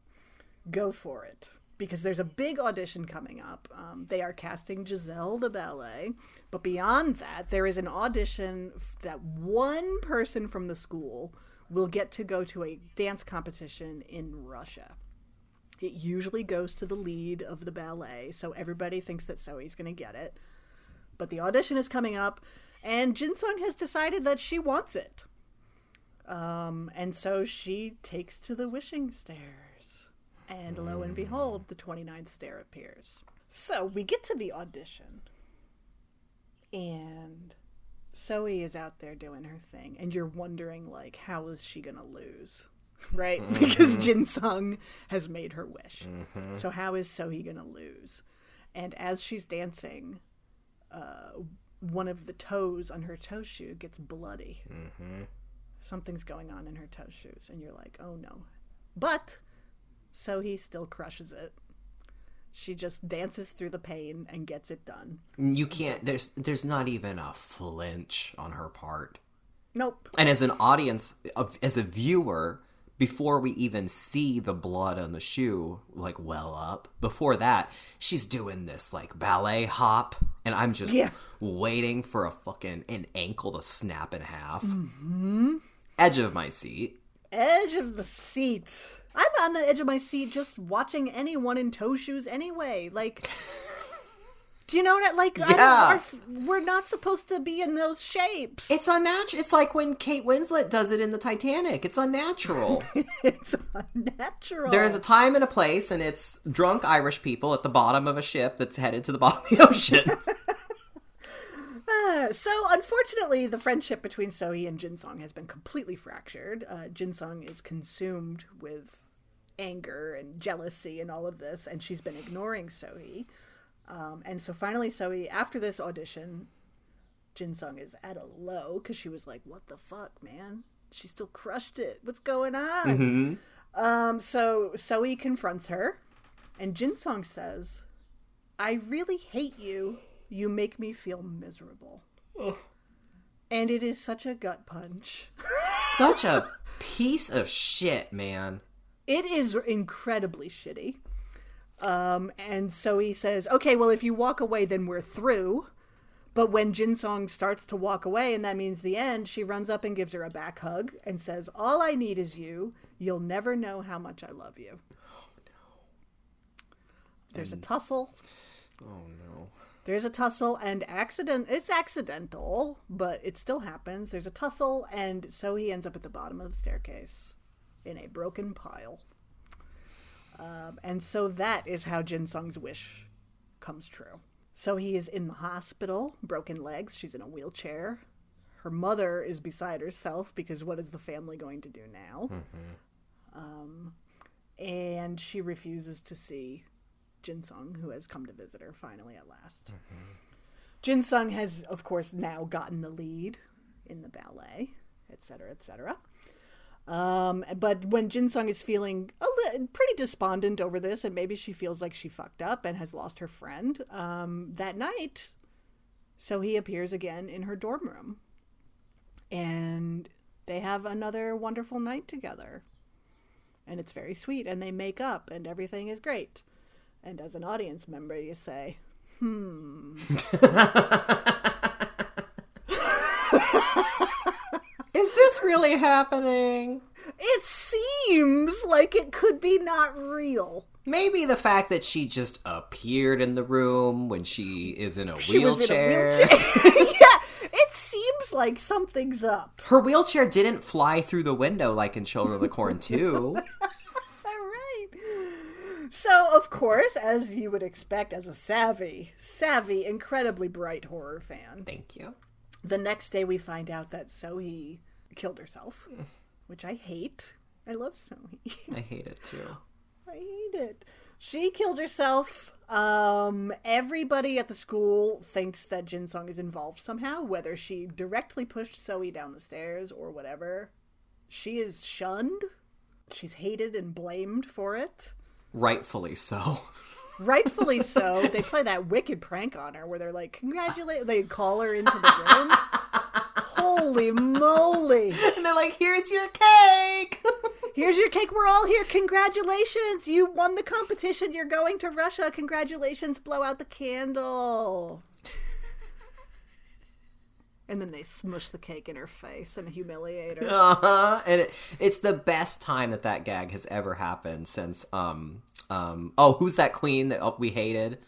Go for it. Because there's a big audition coming up. Um, they are casting Giselle the ballet. But beyond that, there is an audition that one person from the school will get to go to a dance competition in Russia. It usually goes to the lead of the ballet, so everybody thinks that Zoe's going to get it. But the audition is coming up, and Jinsung has decided that she wants it. Um, and so she takes to the wishing stairs. And lo and behold, the 29th stair appears. So we get to the audition. And Zoe is out there doing her thing, and you're wondering, like, how is she gonna lose? Right? Mm-hmm. Because Jin Sung has made her wish. Mm-hmm. So, how is Zoe gonna lose? And as she's dancing, uh, one of the toes on her toe shoe gets bloody. Mm-hmm. Something's going on in her toe shoes, and you're like, oh no. But Sohee still crushes it. She just dances through the pain and gets it done. You can't. There's there's not even a flinch on her part. Nope. And as an audience, of- as a viewer, before we even see the blood on the shoe like well up, before that, she's doing this like ballet hop, and I'm just Yeah. waiting for a fucking an ankle to snap in half. Mm-hmm. Edge of my seat. Edge of the seat. I'm on the edge of my seat just watching anyone in toe shoes anyway. Like, do you know what? I- Like, I don't, Yeah. our, we're not supposed to be in those shapes. It's unnatural. It's like when Kate Winslet does it in the Titanic. It's unnatural. it's unnatural. There is a time and a place, and it's drunk Irish people at the bottom of a ship that's headed to the bottom of the ocean. Uh, so, unfortunately, the friendship between Sohee and Jinsung has been completely fractured. Uh, Jinsung is consumed with anger and jealousy and all of this, and she's been ignoring Sohee. Um, and so finally, Sohee, after this audition, Jin Sung is at a low because she was like, What the fuck, man? She still crushed it. What's going on? Um, so Sohee confronts her, and Jin Sung says, I really hate you. You make me feel miserable. And it is such a gut punch. Such a piece of shit, man. It is incredibly shitty. Um, and Sohee says, okay, well, if you walk away, then we're through. But when Jinsung starts to walk away, and that means the end, she runs up and gives her a back hug and says, All I need is you. You'll never know how much I love you. Oh, no. There's a tussle. Oh no. There's a tussle and accident. It's accidental, but it still happens. There's a tussle, and Sohee ends up at the bottom of the staircase in a broken pile. Um, and so that is how Jin Sung's wish comes true. Sohee is in the hospital, broken legs. She's in a wheelchair. Her mother is beside herself because what is the family going to do now? Um, and she refuses to see Jinsung, who has come to visit her finally at last. Jinsung has, of course, now gotten the lead in the ballet, etc., etc. Um, but when Jinsung is feeling a li- pretty despondent over this, and maybe she feels like she fucked up and has lost her friend, um, that night, Sohee appears again in her dorm room, and they have another wonderful night together, and it's very sweet, and they make up, and everything is great. And as an audience member, you say, this really happening? It seems like it could be not real. Maybe the fact that she just appeared in the room when she is in a She wheelchair. was in a wheelchair. yeah, it seems like something's up. Her wheelchair didn't fly through the window like in Children of the Corn 2. All right. So, of course, as you would expect as a savvy, savvy, incredibly bright horror fan, Thank you. the next day we find out that Zoe killed herself, which I hate. I love Zoe. I hate it too. I hate it. She killed herself. Um, everybody at the school thinks that Jinsung is involved somehow, whether she directly pushed Zoe down the stairs or whatever. She is shunned. She's hated and blamed for it. Rightfully so. Rightfully so. they play that wicked prank on her where they're like, congratulate. They call her into the room. Holy moly. And they're like, here's your cake! Here's your cake. We're all here. Congratulations. You won the competition. You're going to Russia. Congratulations. Blow out the candle. and then they smush the cake in her face and humiliate her. uh-huh. And it, it's the best time that that gag has ever happened since, um, um, oh, who's that queen that oh, we hated?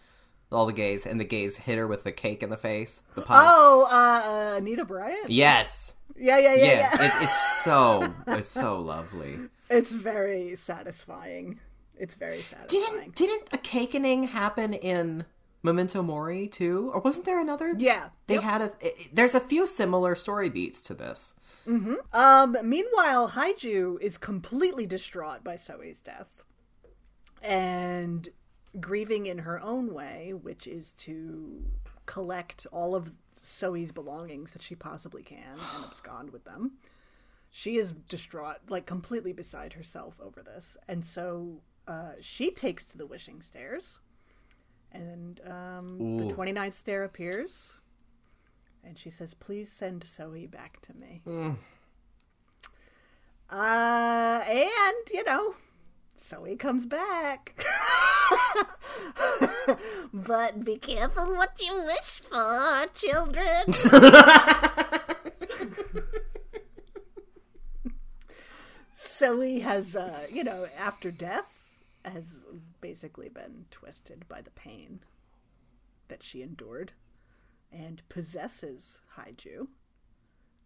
All the gays, and the gays hit her with the cake in the face. The pie. Oh, uh, uh, Anita Bryant? Yes. Yeah, yeah, yeah, Yeah, yeah. It, it's so it's so lovely. It's very satisfying. It's very satisfying. Didn't didn't a cakening happen in Memento Mori too, or wasn't there another? Yeah. They Yep. had a. it- there's a few similar story beats to this. Hmm. Um, meanwhile, Haiju is completely distraught by Sohee's death and grieving in her own way, which is to collect all of Zoe's belongings that she possibly can and abscond with them. She is distraught, like completely beside herself over this. And so uh, she takes to the wishing stairs. And um, the Ooh. 29th stair appears. And she says, Please send Zoe back to me. Uh, and, you know, Zoe comes back. but be careful what you wish for, children. Zoe has, uh, you know, after death, has basically been twisted by the pain that she endured and possesses Haiju.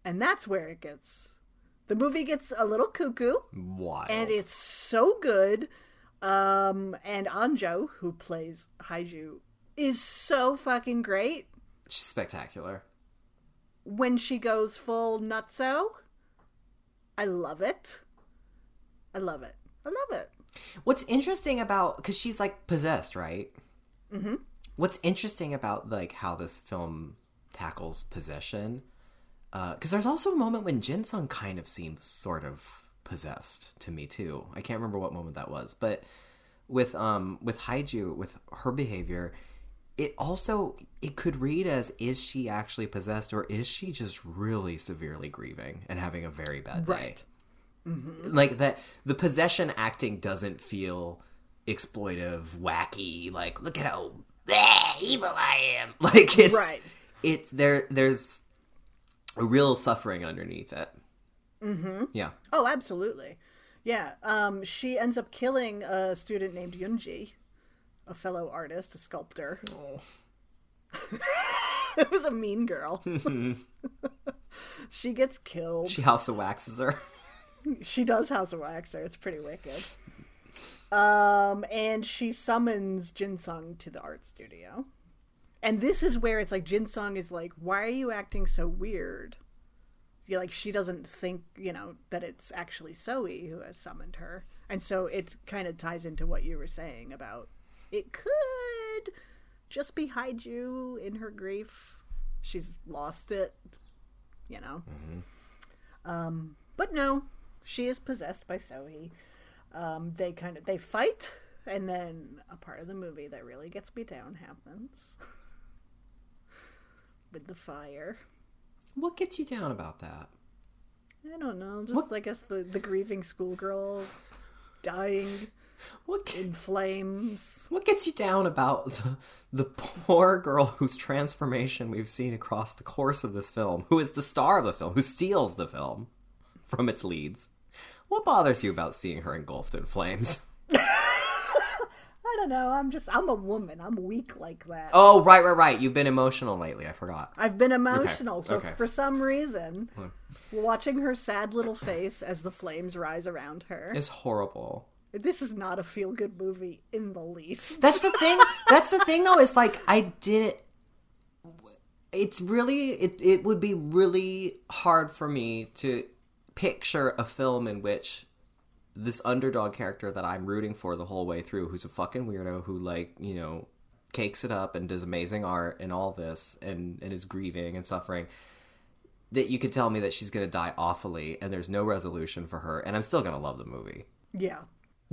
And that's where it gets. The movie gets a little cuckoo, Wild. and it's so good. Um, and Anjo, who plays Haiju, is so fucking great She's spectacular. when she goes full nutso. I love it. I love it. I love it. What's interesting about because she's like possessed, right? Mm-hmm. What's interesting about like how this film tackles possession? Because there's also a moment when Jinsung kind of seems sort of possessed to me too. I can't remember what moment that was, but with um with Haiju with her behavior, it also it could read as is she actually possessed or is she just really severely grieving and having a very bad day? Right. like that the possession acting doesn't feel exploitive wacky like look at how bleh, evil i am like it's Right. it there there's real suffering underneath it mm-hmm yeah Oh, absolutely. Yeah. Um, she ends up killing a student named Yunji, a fellow artist, a sculptor. Oh. it was a mean girl. she gets killed. she house of waxes her She does House of Wax her. It's pretty wicked. Um, and she summons Jinsung to the art studio. And this is where it's like Jin Sung is like, "Why are you acting so weird?" You're like she doesn't think, you know, that it's actually Zoe who has summoned her. And so it kind of ties into what you were saying about it could just be Haiju in her grief. She's lost it, you know. Um, but no, she is possessed by Zoe. Um, they kind of they fight, and then a part of the movie that really gets me down happens with the fire. what gets you down about that I don't know, just I guess the the grieving schoolgirl dying what in flames. what gets you down about the, the poor girl whose transformation we've seen across the course of this film who is the star of the film who steals the film from its leads what bothers you about seeing her engulfed in flames I don't know. I'm just I'm a woman. I'm weak like that. Oh, right, right, right. You've been emotional lately. I forgot. I've been emotional, so okay. for some reason, watching her sad little face as the flames rise around her. is horrible. This is not a feel good movie in the least. That's the thing. That's the thing, though. Is like I didn't. It's really it. It would be really hard for me to picture a film in which this underdog character that I'm rooting for the whole way through, who's a fucking weirdo, who like you know cakes it up and does amazing art and all this, and and is grieving and suffering. That you could tell me that she's gonna die awfully, and there's no resolution for her, and I'm still gonna love the movie. Yeah.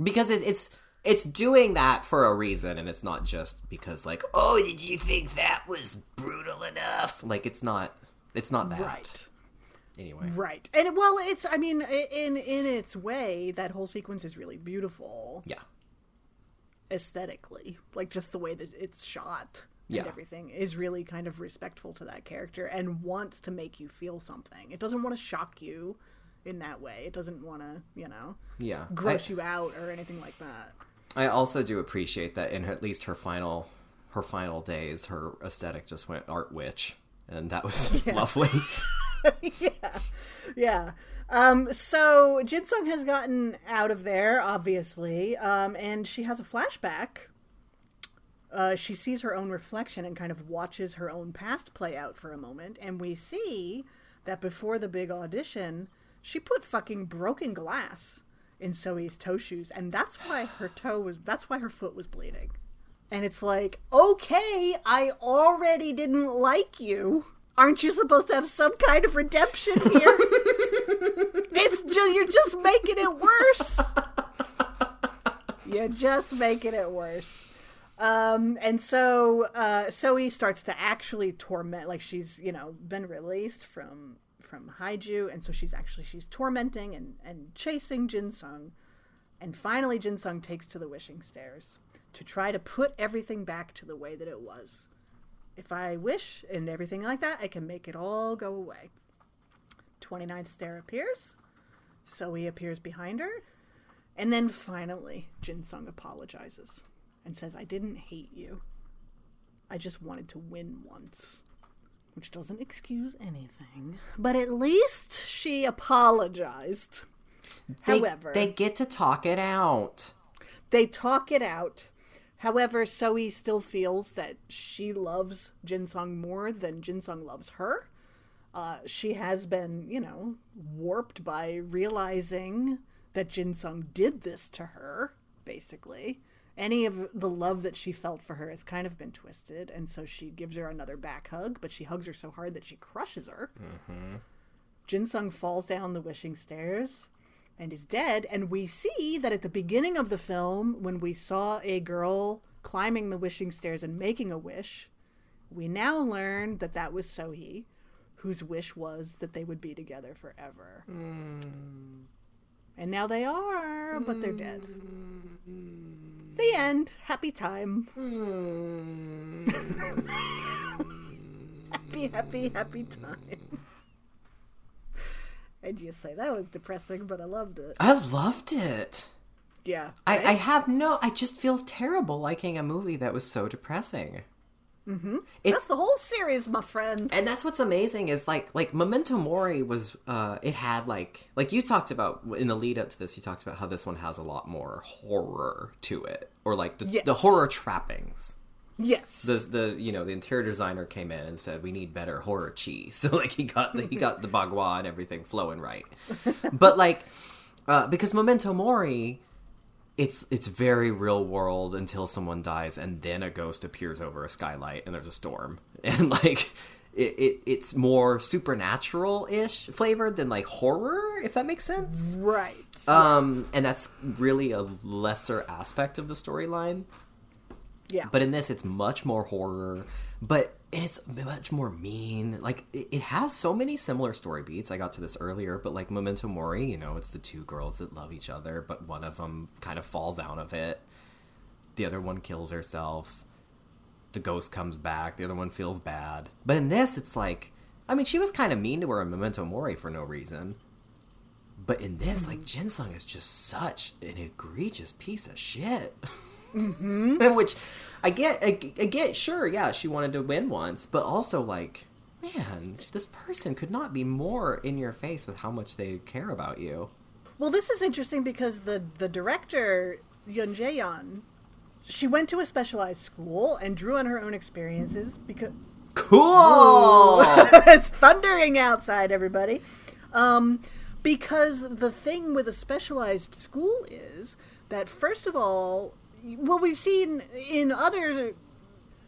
because it, it's it's doing that for a reason and it's not just because like oh did you think that was brutal enough like it's not it's not that Right. Anyway Right. And well, it's I mean in in its way that whole sequence is really beautiful yeah aesthetically. Like just the way that it's shot and Yeah. everything is really kind of respectful to that character and wants to make you feel something. It doesn't want to shock you in that way. It doesn't want to, you know, yeah gross I, you out or anything like that. I also do appreciate that in at least her final her final days her aesthetic just went art witch and that was lovely yeah, yeah. Um, so Jinsung has gotten out of there, obviously, um, and she has a flashback uh, she sees her own reflection and kind of watches her own past play out for a moment. And we see that before the big audition, she put fucking broken glass in Zoe's toe shoes. And that's why her toe was, that's why her foot was bleeding. And it's like, okay, I already didn't like you. Aren't you supposed to have some kind of redemption here? it's just, you're just making it worse. You're just making it worse. Um, and so, uh, Zoe starts to actually torment, like she's, you know, been released from, from Haiju. And so she's actually, she's tormenting and, and chasing Jin Sung. And finally, Jin Sung takes to the wishing stairs to try to put everything back to the way that it was. If I wish and everything like that, I can make it all go away. 29th stair appears. Zoe appears behind her. And then finally, Jin Sung apologizes and says, I didn't hate you. I just wanted to win once. Which doesn't excuse anything. But at least she apologized. They, However, they get to talk it out. they talk it out. However, Zoe still feels that she loves Jinsung more than Jinsung loves her. Uh, she has been, you know, warped by realizing that Jinsung did this to her, basically. Any of the love that she felt for her has kind of been twisted, and so she gives her another back hug, but she hugs her so hard that she crushes her. Jinsung falls down the wishing stairs and is dead. And we see that at the beginning of the film, when we saw a girl climbing the wishing stairs and making a wish, we now learn that that was Sohee, whose wish was that they would be together forever. Hmm. And now they are, but they're dead. Hmm. The end. Happy time. Hmm. happy, happy, happy time. And you say that was depressing, but I loved it. I loved it. Yeah. I. I have no. I just feel terrible liking a movie that was so depressing. Mm-hmm. It, That's the whole series, my friend. and that's what's amazing is like like Memento Mori was uh it had like like you talked about in the lead up to this you talked about how this one has a lot more horror to it or like the, Yes. the horror trappings. Yes. The the you know the interior designer came in and said we need better horror cheese. So like he got the, he got the bagua and everything flowing right, but like uh, because Memento Mori it's it's very real world until someone dies and then a ghost appears over a skylight and there's a storm. And like it, it it's more supernatural ish flavored than like horror if that makes sense. Right. um and that's really a lesser aspect of the storyline yeah. but in this it's much more horror but and it's much more mean. Like it, it has so many similar story beats. I got to this earlier but like memento mori you know it's the two girls that love each other but one of them kind of falls out of it. The other one kills herself. The ghost comes back. The other one feels bad. But in this it's like i mean she was kind of mean to her in memento mori for no reason. But in this like mm-hmm. jinsung is just such an egregious piece of shit mm-hmm. which i get I, I get sure yeah she wanted to win once but also like man this person could not be more in your face with how much they care about you Well, this is interesting because the the director Yun Jae-yeon, she went to a specialized school and drew on her own experiences because cool it's thundering outside, everybody. Um, because the thing with a specialized school is that first of all, well, we've seen in other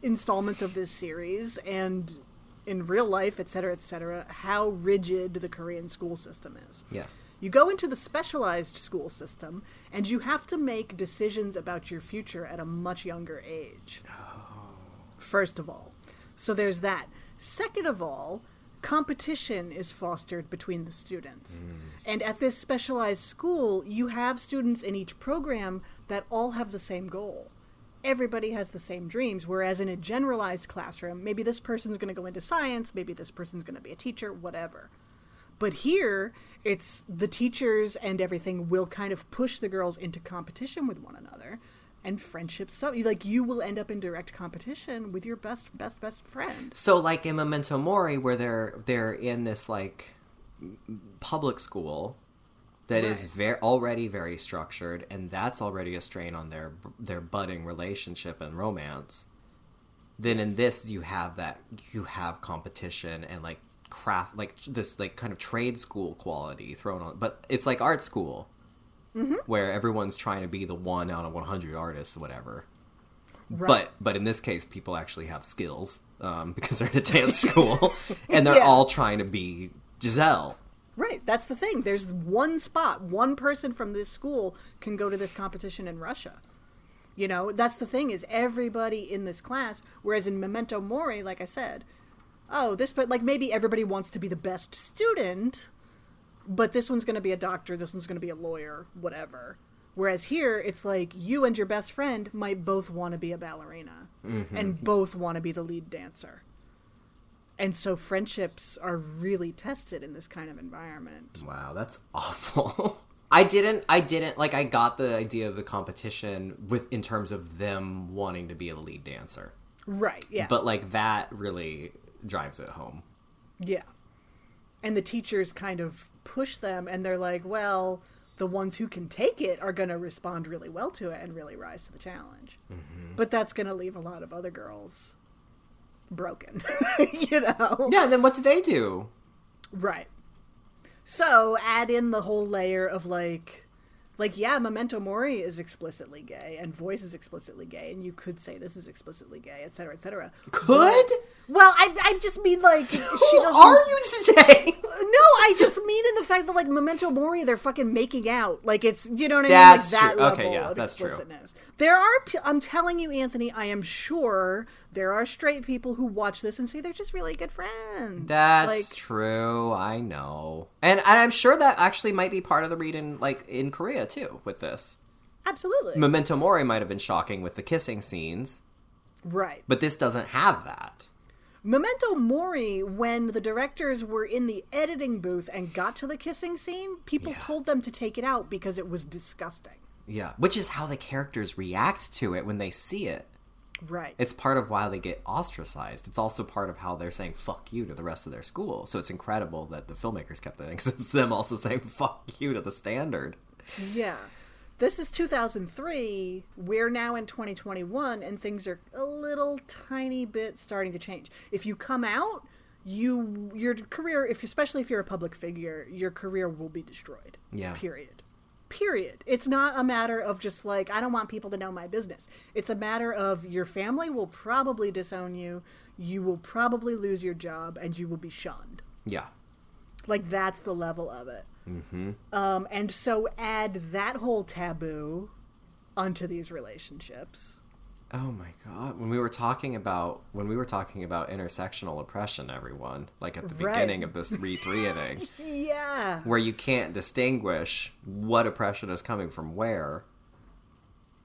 installments of this series and in real life, et cetera, et cetera, how rigid the Korean school system is. yeah You go into the specialized school system and you have to make decisions about your future at a much younger age. Oh. First of all. So there's that. Second of all, competition is fostered between the students. And at this specialized school, you have students in each program that all have the same goal. Everybody has the same dreams, whereas in a generalized classroom, maybe this person's going to go into science, maybe this person's going to be a teacher, whatever. But here, it's the teachers and everything will kind of push the girls into competition with one another, and friendships. So, like, you will end up in direct competition with your best, best, best friend. so like in memento mori where they're they're in this like public school that is Right. very already very structured, and that's already a strain on their their budding relationship and romance. Then in this, you have that you have competition and like craft, like this like kind of trade school quality thrown on, but it's like art school, Mm-hmm. where everyone's trying to be the one out of one hundred artists, whatever. Right. But but in this case, people actually have skills um, because they're at a dance school, and they're Yeah. all trying to be Giselle. Right, that's the thing. There's one spot, one person from this school can go to this competition in Russia. You know, that's the thing is everybody in this class. Whereas in Memento Mori, like I said, oh, this but like maybe everybody wants to be the best student, but this one's going to be a doctor, this one's going to be a lawyer, whatever. Whereas here, it's like you and your best friend might both want to be a ballerina mm-hmm. and both want to be the lead dancer. And so friendships are really tested in this kind of environment. Wow, that's awful. I didn't I didn't like I got the idea of the competition with in terms of them wanting to be a lead dancer. Right, yeah. But like that really drives it home. yeah. And the teachers kind of push them and they're like, well, the ones who can take it are going to respond really well to it and really rise to the challenge. Mm-hmm. But that's going to leave a lot of other girls broken, you know? Yeah, then what do they do? Right. So add in the whole layer of like, like yeah, Memento Mori is explicitly gay and Voice is explicitly gay, and you could say this is explicitly gay, et cetera, et cetera. Could? Well, I, I just mean like she Who doesn't. are you to say? No, I just mean in the fact that like Memento Mori, they're fucking making out. Like it's you know what I That's mean. Like that true. Okay, level yeah, of that's true. explicitness. There are. I'm telling you, Anthony. I am sure there are straight people who watch this and say they're just really good friends. That's like true. I know. And and I'm sure that actually might be part of the reading like in Korea too with this. absolutely Memento Mori might have been shocking with the kissing scenes, right. but this doesn't have that. Memento Mori, when the directors were in the editing booth and got to the kissing scene, people Yeah. told them to take it out because it was disgusting. Yeah, which is how the characters react to it when they see it. Right. It's part of why they get ostracized. It's also part of how they're saying "fuck you" to the rest of their school. So it's incredible that the filmmakers kept that in because it's them also saying "fuck you" to the standard. Yeah. This is 2003. We're now in 2021, and things are a little tiny bit starting to change. If you come out, you your career, if especially if you're a public figure, your career will be destroyed. Yeah. Period. Period. It's not a matter of just like I don't want people to know my business. It's a matter of your family will probably disown you. You will probably lose your job, and you will be shunned. Yeah, Like that's the level of it. Mm-hmm. Um, and so add that whole taboo onto these relationships. Oh my god! When we were talking about when we were talking about intersectional oppression, everyone like at the Right. beginning of this three three inning, Yeah. where you can't distinguish what oppression is coming from where.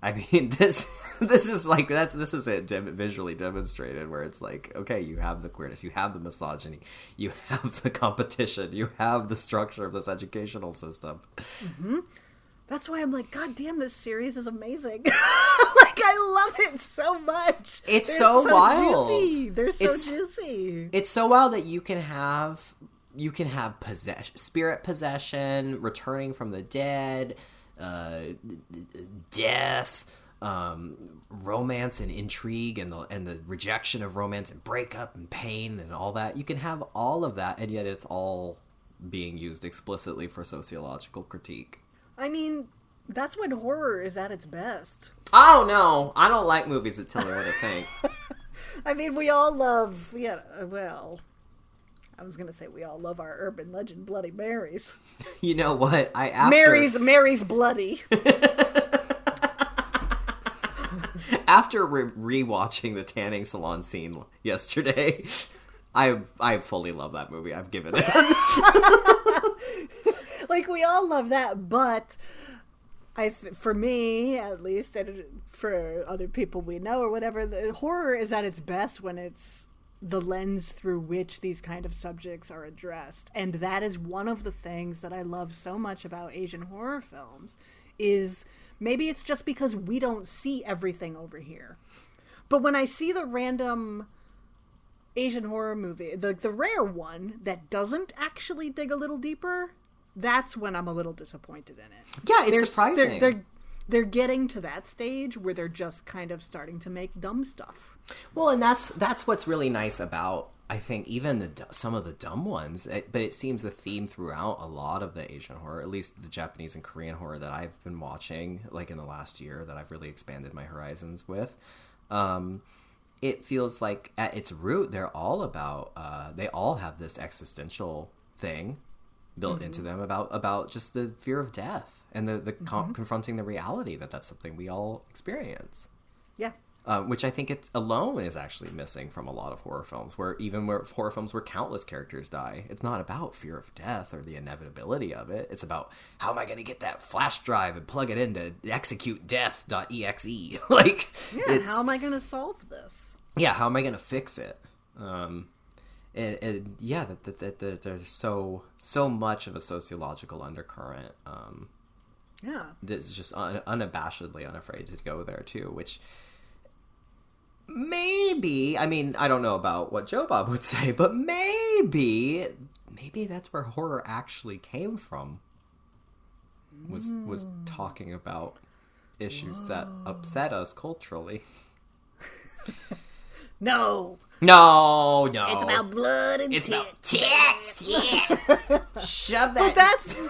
I mean, this this is like that's this is it dem- visually demonstrated where it's like okay, you have the queerness, you have the misogyny, you have the competition, you have the structure of this educational system. Mm-hmm. That's why I'm like, God damn, this series is amazing. like I love it so much. It's They're so wild. Juicy. They're so It's- juicy. it's so wild that you can have you can have possession spirit possession returning from the dead uh death um romance and intrigue and the and the rejection of romance and breakup and pain and all that. You can have all of that and yet it's all being used explicitly for sociological critique. I mean, that's when horror is at its best. i don't know. I don't like movies that tell me what to think. I mean, we all love, yeah, well, I was going to say we all love our urban legend Bloody Marys. you know what i after Mary's Mary's bloody. after re- rewatching the tanning salon scene yesterday, I I fully love that movie. I've given it. like we all love that, but I th- for me at least, and for other people we know or whatever, the horror is at its best when it's the lens through which these kind of subjects are addressed, and that is one of the things that I love so much about Asian horror films. Is maybe it's just because we don't see everything over here, but when I see the random Asian horror movie, the the rare one that doesn't actually dig a little deeper, that's when I'm a little disappointed in it. Yeah, it's They're- surprising. They're, they're they're getting to that stage where they're just kind of starting to make dumb stuff. Well, and that's that's what's really nice about I think even the some of the dumb ones, it, but it seems a theme throughout a lot of the Asian horror, at least the Japanese and Korean horror that I've been watching, like in the last year, that I've really expanded my horizons with. Um, it feels like at its root, they're all about. Uh, they all have this existential thing built into them about about just the fear of death and the the con- confronting the reality that that's something we all experience Yeah. um, which I think it alone is actually missing from a lot of horror films. Where even where horror films where countless characters die, it's not about fear of death or the inevitability of it. It's about how am I going to get that flash drive and plug it into execute death.exe. like, Yeah. How am I going to solve this? yeah, how am I going to fix it? Um, and, and yeah, that, that, that, that there's so so much of a sociological undercurrent. Um, Yeah. that's just un- unabashedly unafraid to go there too, which maybe I mean I don't know about what Joe Bob would say, but maybe maybe that's where horror actually came from. Was was hmm. talking about issues that upset us culturally. No. No, no, It's about blood and it's about tits. tits. Yeah, shove that. But that's.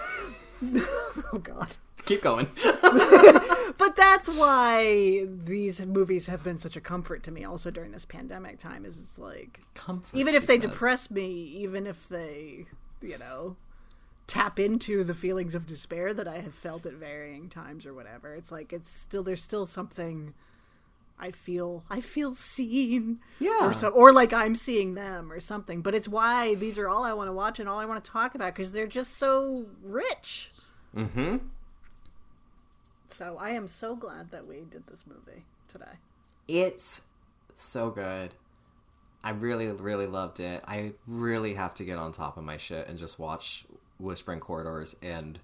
oh, God. Keep going. But that's why these movies have been such a comfort to me also during this pandemic time is it's like Comfort, even if they says. depress me, even if they, you know, tap into the feelings of despair that I have felt at varying times or whatever, it's like it's still there's still something I feel I feel seen. Yeah. Or so or like I'm seeing them or something. But it's why these are all I want to watch and all I want to talk about because they're just so rich. Mm-hmm. So I am so glad that we did this movie today. It's so good. I really, really loved it. I really have to get on top of my shit and just watch Whispering Corridors and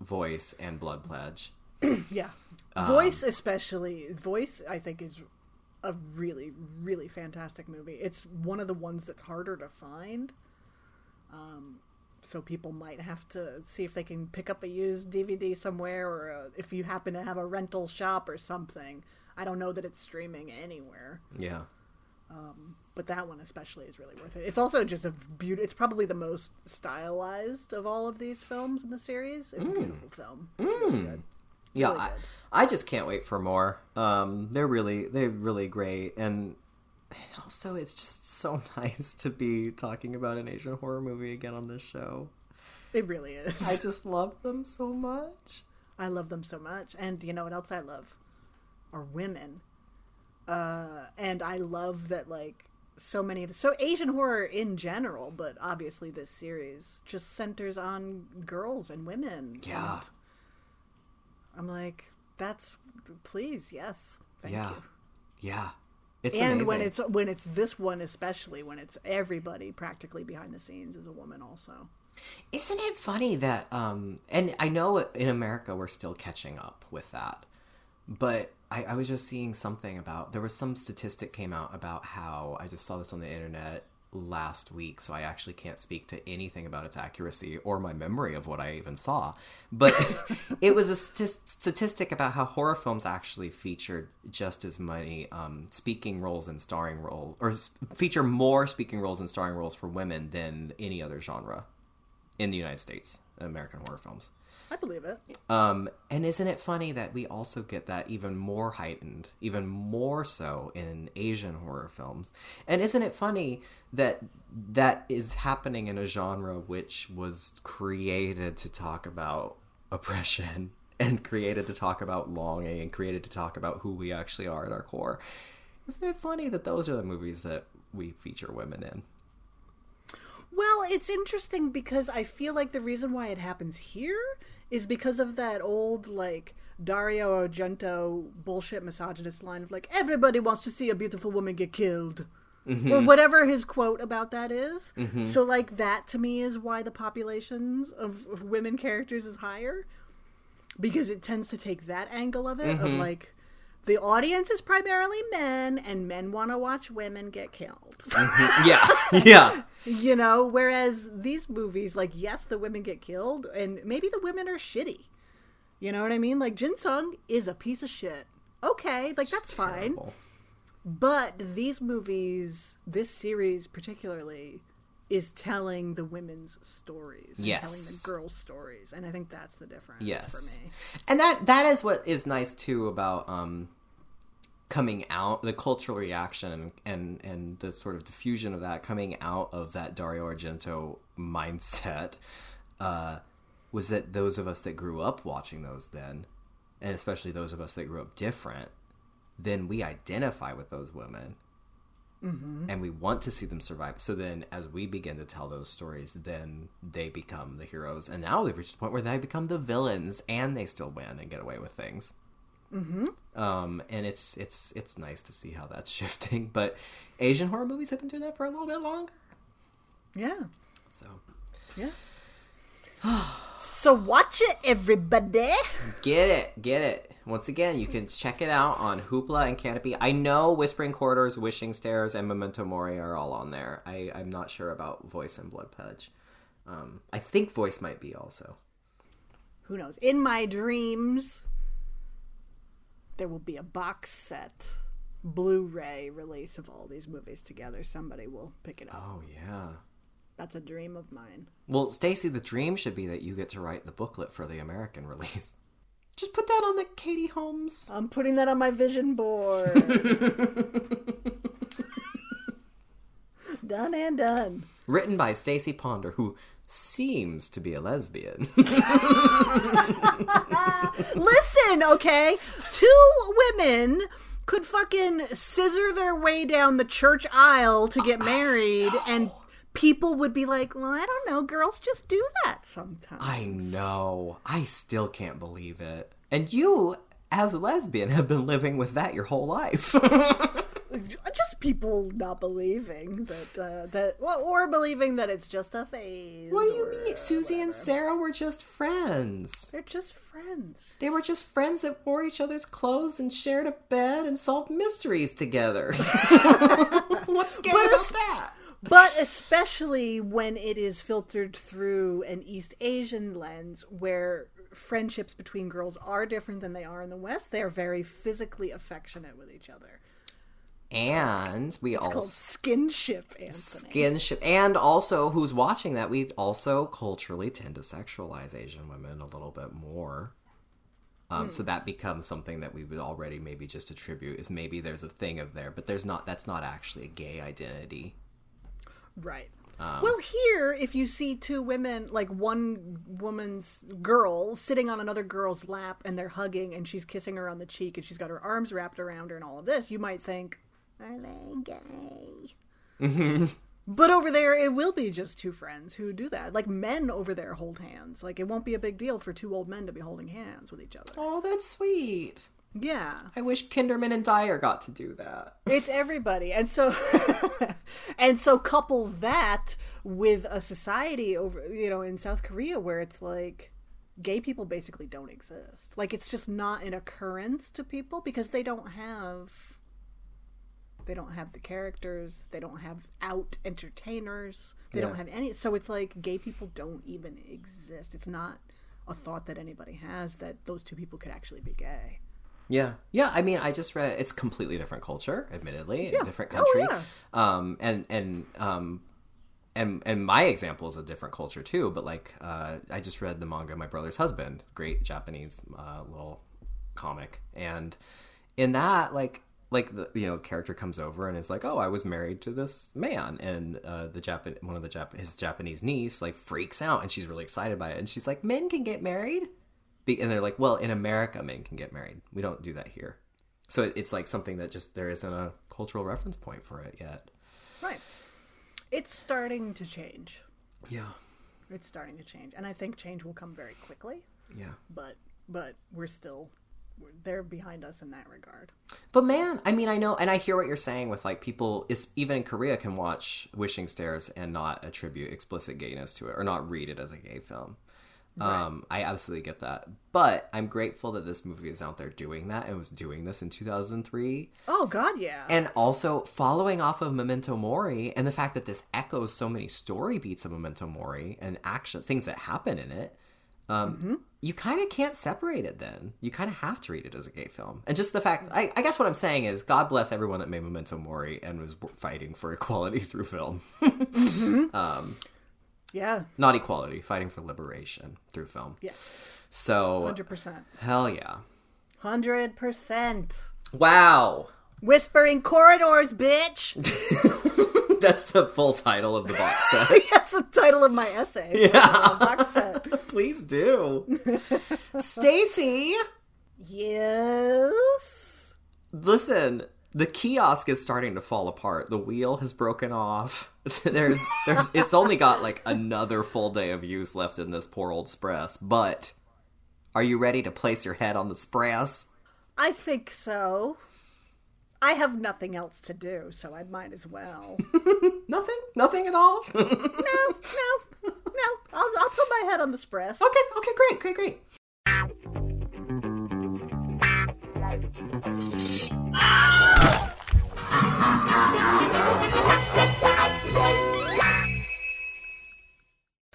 Voice and Blood Pledge. Yeah. Um, Voice especially Voice I think is a really really fantastic movie. It's one of the ones that's harder to find. Um so people might have to see if they can pick up a used DVD somewhere or uh, if you happen to have a rental shop or something. I don't know that it's streaming anywhere, Yeah. but that one especially is really worth it. It's also just a beauty. It's probably the most stylized of all of these films in the series. It's a beautiful film. It's really good. Yeah, Really I. I just can't wait for more. Um, they're really, they're really great, and, and also it's just so nice to be talking about an Asian horror movie again on this show. It really is. I just love them so much. I love them so much. And you know what else I love? Are women. Uh, and I love that, like, so many of the, so Asian horror in general, but obviously this series just centers on girls and women. Yeah. And I'm like, that's please, yes, thank yeah, you. yeah, it's and amazing. when it's when it's this one especially when it's everybody practically behind the scenes is a woman also. Isn't it funny that um and I know in America we're still catching up with that. But I, I was just seeing something about there was some statistic came out about how I just saw this on the internet last week, so I actually can't speak to anything about its accuracy or my memory of what I even saw. But it was a st- statistic about how horror films actually featured just as many um, speaking roles and starring roles, or feature more speaking roles and starring roles for women than any other genre in the United States, American horror films. I believe it. Um, and isn't it funny that we also get that even more heightened, even more so in Asian horror films? And isn't it funny that that is happening in a genre which was created to talk about oppression and created to talk about longing and created to talk about who we actually are at our core? Isn't it funny that those are the movies that we feature women in? Well, it's interesting because I feel like the reason why it happens here is because of that old like Dario Argento bullshit misogynist line of like everybody wants to see a beautiful woman get killed. Mm-hmm. Or whatever his quote about that is. Mm-hmm. So like that to me is why the populations of, of women characters is higher. Because it tends to take that angle of it of mm-hmm. like the audience is primarily men, and men want to watch women get killed. yeah, yeah. you know, whereas these movies, like, yes, the women get killed, and maybe the women are shitty. You know what I mean? Like, Jin Sung is a piece of shit. Okay, like, that's fine. But these movies, this series particularly, is telling the women's stories. and telling the girls' stories. And I think that's the difference Yes. for me. And that that is what is nice too about um coming out the cultural reaction and and and the sort of diffusion of that coming out of that Dario Argento mindset uh was that those of us that grew up watching those then and especially those of us that grew up different then we identify with those women and we want to see them survive. So then, as we begin to tell those stories, then they become the heroes, and now they've reached the point where they become the villains, and they still win and get away with things. Mm-hmm. Um, and it's it's it's nice to see how that's shifting. But Asian horror movies have been doing that for a little bit longer. Yeah. So Yeah. so watch it, everybody. get it, get it. Once again, you can check it out on Hoopla and Kanopy. I know Whispering Corridors, Wishing Stairs, and Memento Mori are all on there. I, I'm not sure about Voice and Blood Pledge. Um, I think Voice might be also. Who knows? In my dreams, there will be a box set Blu-ray release of all these movies together. Somebody will pick it up. Oh yeah. That's a dream of mine. Well, Stacie, the dream should be that you get to write the booklet for the American release. Just put that on the Katie Holmes. I'm putting that on my vision board. done and done. Written by Stacie Ponder, who seems to be a lesbian. Listen, okay? Two women could fucking scissor their way down the church aisle to get married, and people would be like, well, I don't know, girls just do that sometimes. I know. I still can't believe it. And you, as a lesbian, have been living with that your whole life. Just people not believing that, uh, that, well, or believing that it's just a phase. what do you mean? Susie and Sarah were just friends. They're just friends. They were just friends that wore each other's clothes and shared a bed and solved mysteries together. What's gay about es- that? But especially when it is filtered through an East Asian lens where friendships between girls are different than they are in the West, they are very physically affectionate with each other. And we also skinship, Anthony. skinship, and also who's watching that? We also culturally tend to sexualize Asian women a little bit more. Um, So that becomes something that we would already maybe just attribute is maybe there's a thing of there, but there's not. That's not actually a gay identity. Right. Um, well, here, if you see two women, like one woman's girl sitting on another girl's lap and they're hugging and she's kissing her on the cheek and she's got her arms wrapped around her and all of this, you might think, are they gay? Mm-hmm. But over there, it will be just two friends who do that. Like men over there hold hands. Like it won't be a big deal for two old men to be holding hands with each other. Oh, that's sweet. Yeah. I wish Kinderman and Dyer got to do that. It's everybody. And so and so couple that with a society over you know in South Korea where it's like gay people basically don't exist. Like it's just not an occurrence to people because they don't have they don't have the characters, they don't have out entertainers, they don't have any so it's like gay people don't even exist. It's not a thought that anybody has that those two people could actually be gay. Yeah, yeah. I mean, I just read it's completely different culture, admittedly, Yeah. a different Oh, country. yeah. Um, and and um, and and my example is a different culture too. But like, uh, I just read the manga "My Brother's Husband," great Japanese uh, little comic, and in that, like. Like the you know character comes over and is like, oh, I was married to this man, and uh, the Japan one of the Jap- his Japanese niece like freaks out and she's really excited by it, and she's like, men can get married, be- and they're like, well, in America, men can get married. We don't do that here. So it- it's like something that just there isn't a cultural reference point for it yet. Right. It's starting to change. Yeah, It's starting to change, and I think change will come very quickly. yeah. But but we're still they're behind us in that regard. But man, I mean, I know, and I hear what you're saying with like people, is even in Korea, can watch Wishing Stairs and not attribute explicit gayness to it or not read it as a gay film. Um, I absolutely get that, but I'm grateful that this movie is out there doing that and was doing this in 2003, Oh God, yeah. and also following off of Memento Mori and the fact that this echoes so many story beats of Memento Mori and action things that happen in it. Um, mm-hmm. You kind of can't separate it. Then you kind of have to read it as a gay film, and just the fact. I, I guess what I'm saying is, God bless everyone that made Memento Mori and was fighting for equality through film. Mm-hmm. Um, yeah. Not equality, fighting for liberation through film. Yes. So Hundred percent. hell yeah! Hundred percent. Wow, Whispering corridors, bitch. that's the full title of the box set. That's the title of my essay. Yeah. Box set. Please do, Stacie. Yes. Listen, the kiosk is starting to fall apart. The wheel has broken off. there's there's it's only got like another full day of use left in this poor old spress. But are you ready to place your head on the spress? I think so. I have nothing else to do, so I might as well. Nothing? Nothing at all? no, no, no. I'll, I'll put my head on the spress. okay, okay, great, great, great.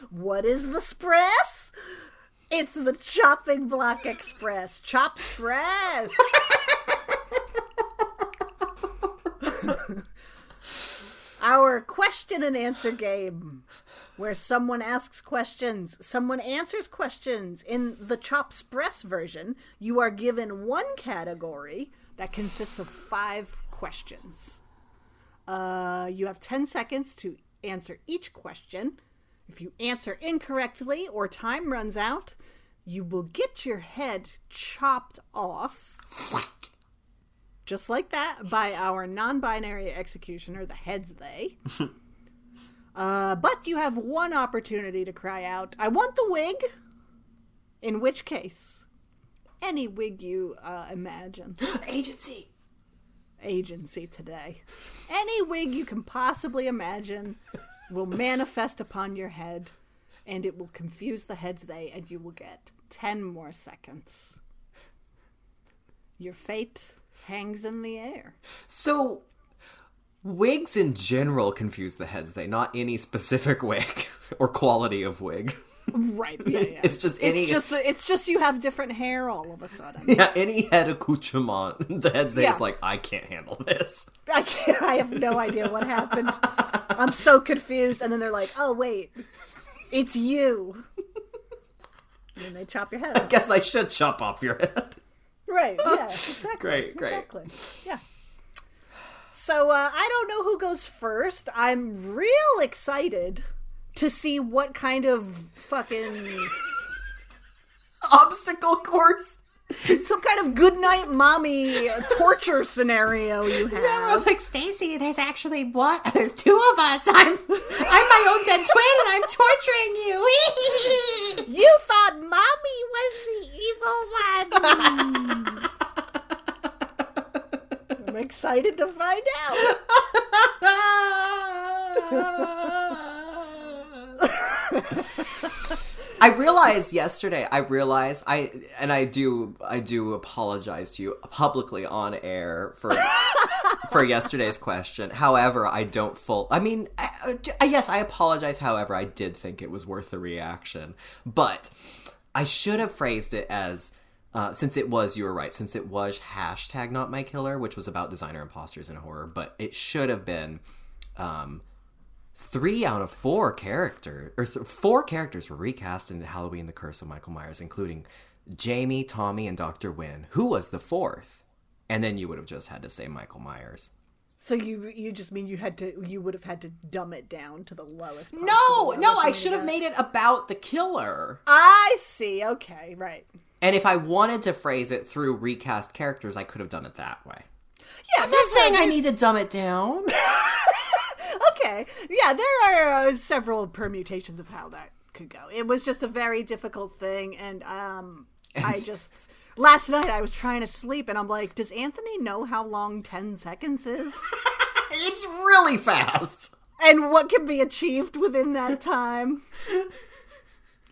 What is the spress? It's the Chopping Block Express. Chop Spress. Our question and answer game, where someone asks questions, someone answers questions. In the Chop Spress version, you are given one category that consists of five questions. Uh, you have 10 seconds to answer each question. If you answer incorrectly or time runs out, you will get your head chopped off, just like that, by our non binary executioner, the heads they. uh, but you have one opportunity to cry out, I want the wig! In which case, any wig you uh, imagine Agency. agency today. Any wig you can possibly imagine will manifest upon your head, and it will confuse the heads they, and you will get 10 more seconds. Your fate hangs in the air. So, wigs in general confuse the heads. They not any specific wig or quality of wig. Right, yeah, yeah. It's just any- It's just, it's just you have different hair all of a sudden. Yeah, any head accoutrement. The heads they Yeah. is like, I can't handle this. I, can't, I have no idea what happened. I'm so confused. And then they're like, oh, wait, it's you. And then they chop your head off. I guess I should chop off your head. Right. Yeah. Exactly. Great, great. Exactly. Yeah. So uh, I don't know who goes first. I'm real excited to see what kind of fucking Obstacle course. some kind of goodnight mommy torture scenario you have. like Stacie, there's actually what? There's two of us. I'm I'm my own dead twin and I'm torturing you. You thought mommy was the evil one. I'm excited to find out. I realized yesterday. I realized I and I do I do apologize to you publicly on air for for yesterday's question. However, I don't full. I mean, I, I, yes, I apologize. However, I did think it was worth the reaction, but I should have phrased it as. Uh, since it was, you were right. Since it was hashtag not my killer, which was about designer imposters in horror, but it should have been um, three out of four character or th- four characters were recast in Halloween: The Curse of Michael Myers, including Jamie, Tommy, and Doctor Wynn. Who was the fourth? And then you would have just had to say Michael Myers. So you you just mean you had to you would have had to dumb it down to the lowest. No, no, I should have made it about the killer. I see. Okay, right. And if I wanted to phrase it through recast characters, I could have done it that way. Yeah, I'm not saying I need to dumb it down. Okay, yeah, there are uh, several permutations of how that could go. It was just a very difficult thing, and um, I just last night I was trying to sleep, and I'm like, does Anthony know how long ten seconds is, it's really fast. and what can be achieved within that time?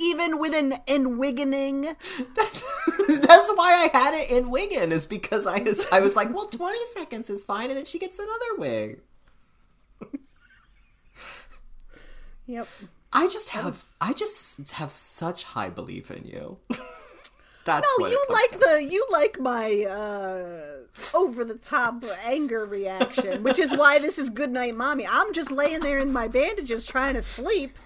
even with an enwiggening. That's why I had it in Wigan, is because I was I was like, well, twenty seconds is fine, and then she gets another wig. Yep. I just have I just have such high belief in you. That's No, you like the you like my uh over the top anger reaction, which is why this is good night mommy. I'm just laying there in my bandages trying to sleep.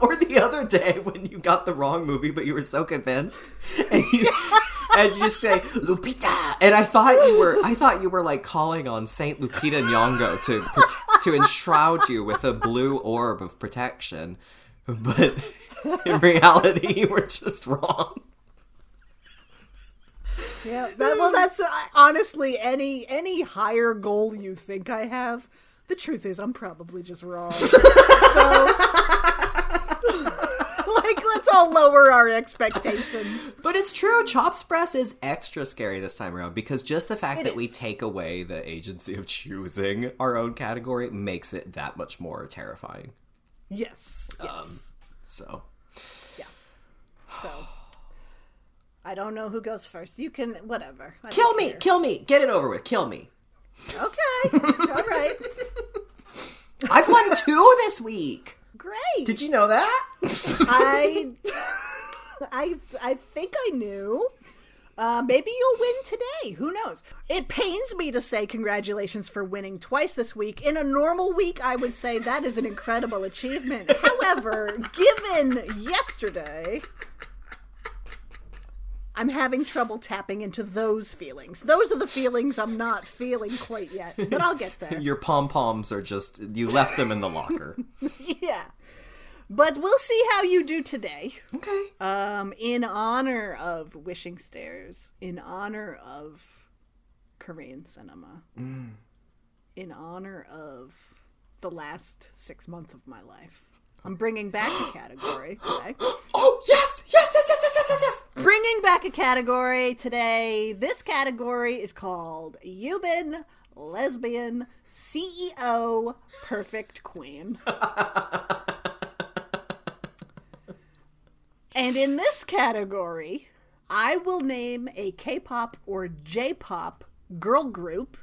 Or the other day when you got the wrong movie, but you were so convinced, and you and you just say Lupita, and I thought you were I thought you were like calling on Saint Lupita Nyong'o to prote- to enshroud you with a blue orb of protection, but in reality, you were just wrong. Yeah. That, well, that's uh, honestly any any higher goal you think I have. The truth is, I'm probably just wrong. so, like, let's all lower our expectations. But it's true. Chop Spress is extra scary this time around because just the fact It that we take away the agency of choosing our own category makes it that much more terrifying. Yes. Yes. Um, So, yeah. So. I don't know who goes first. You can, whatever. I kill me, care. kill me, get it over with, kill me. Okay. All right. I've won two this week. Great. Did you know that? I, I, I think I knew. Uh, maybe you'll win today. Who knows? It pains me to say congratulations for winning twice this week. In a normal week, I would say that is an incredible achievement. However, given yesterday, I'm having trouble tapping into those feelings. Those are the feelings I'm not feeling quite yet, but I'll get there. Your pom poms are just, you left them in the locker. yeah. But we'll see how you do today. okay. Um, in honor of Wishing Stairs, in honor of Korean cinema, in honor of the last six months of my life, I'm bringing back a category today. Oh, yes, yes, yes, yes, yes, yes, yes. Bringing back a category today. This category is called Yubin Lesbian CEO Perfect Queen. and in this category, I will name a K pop or J pop girl group.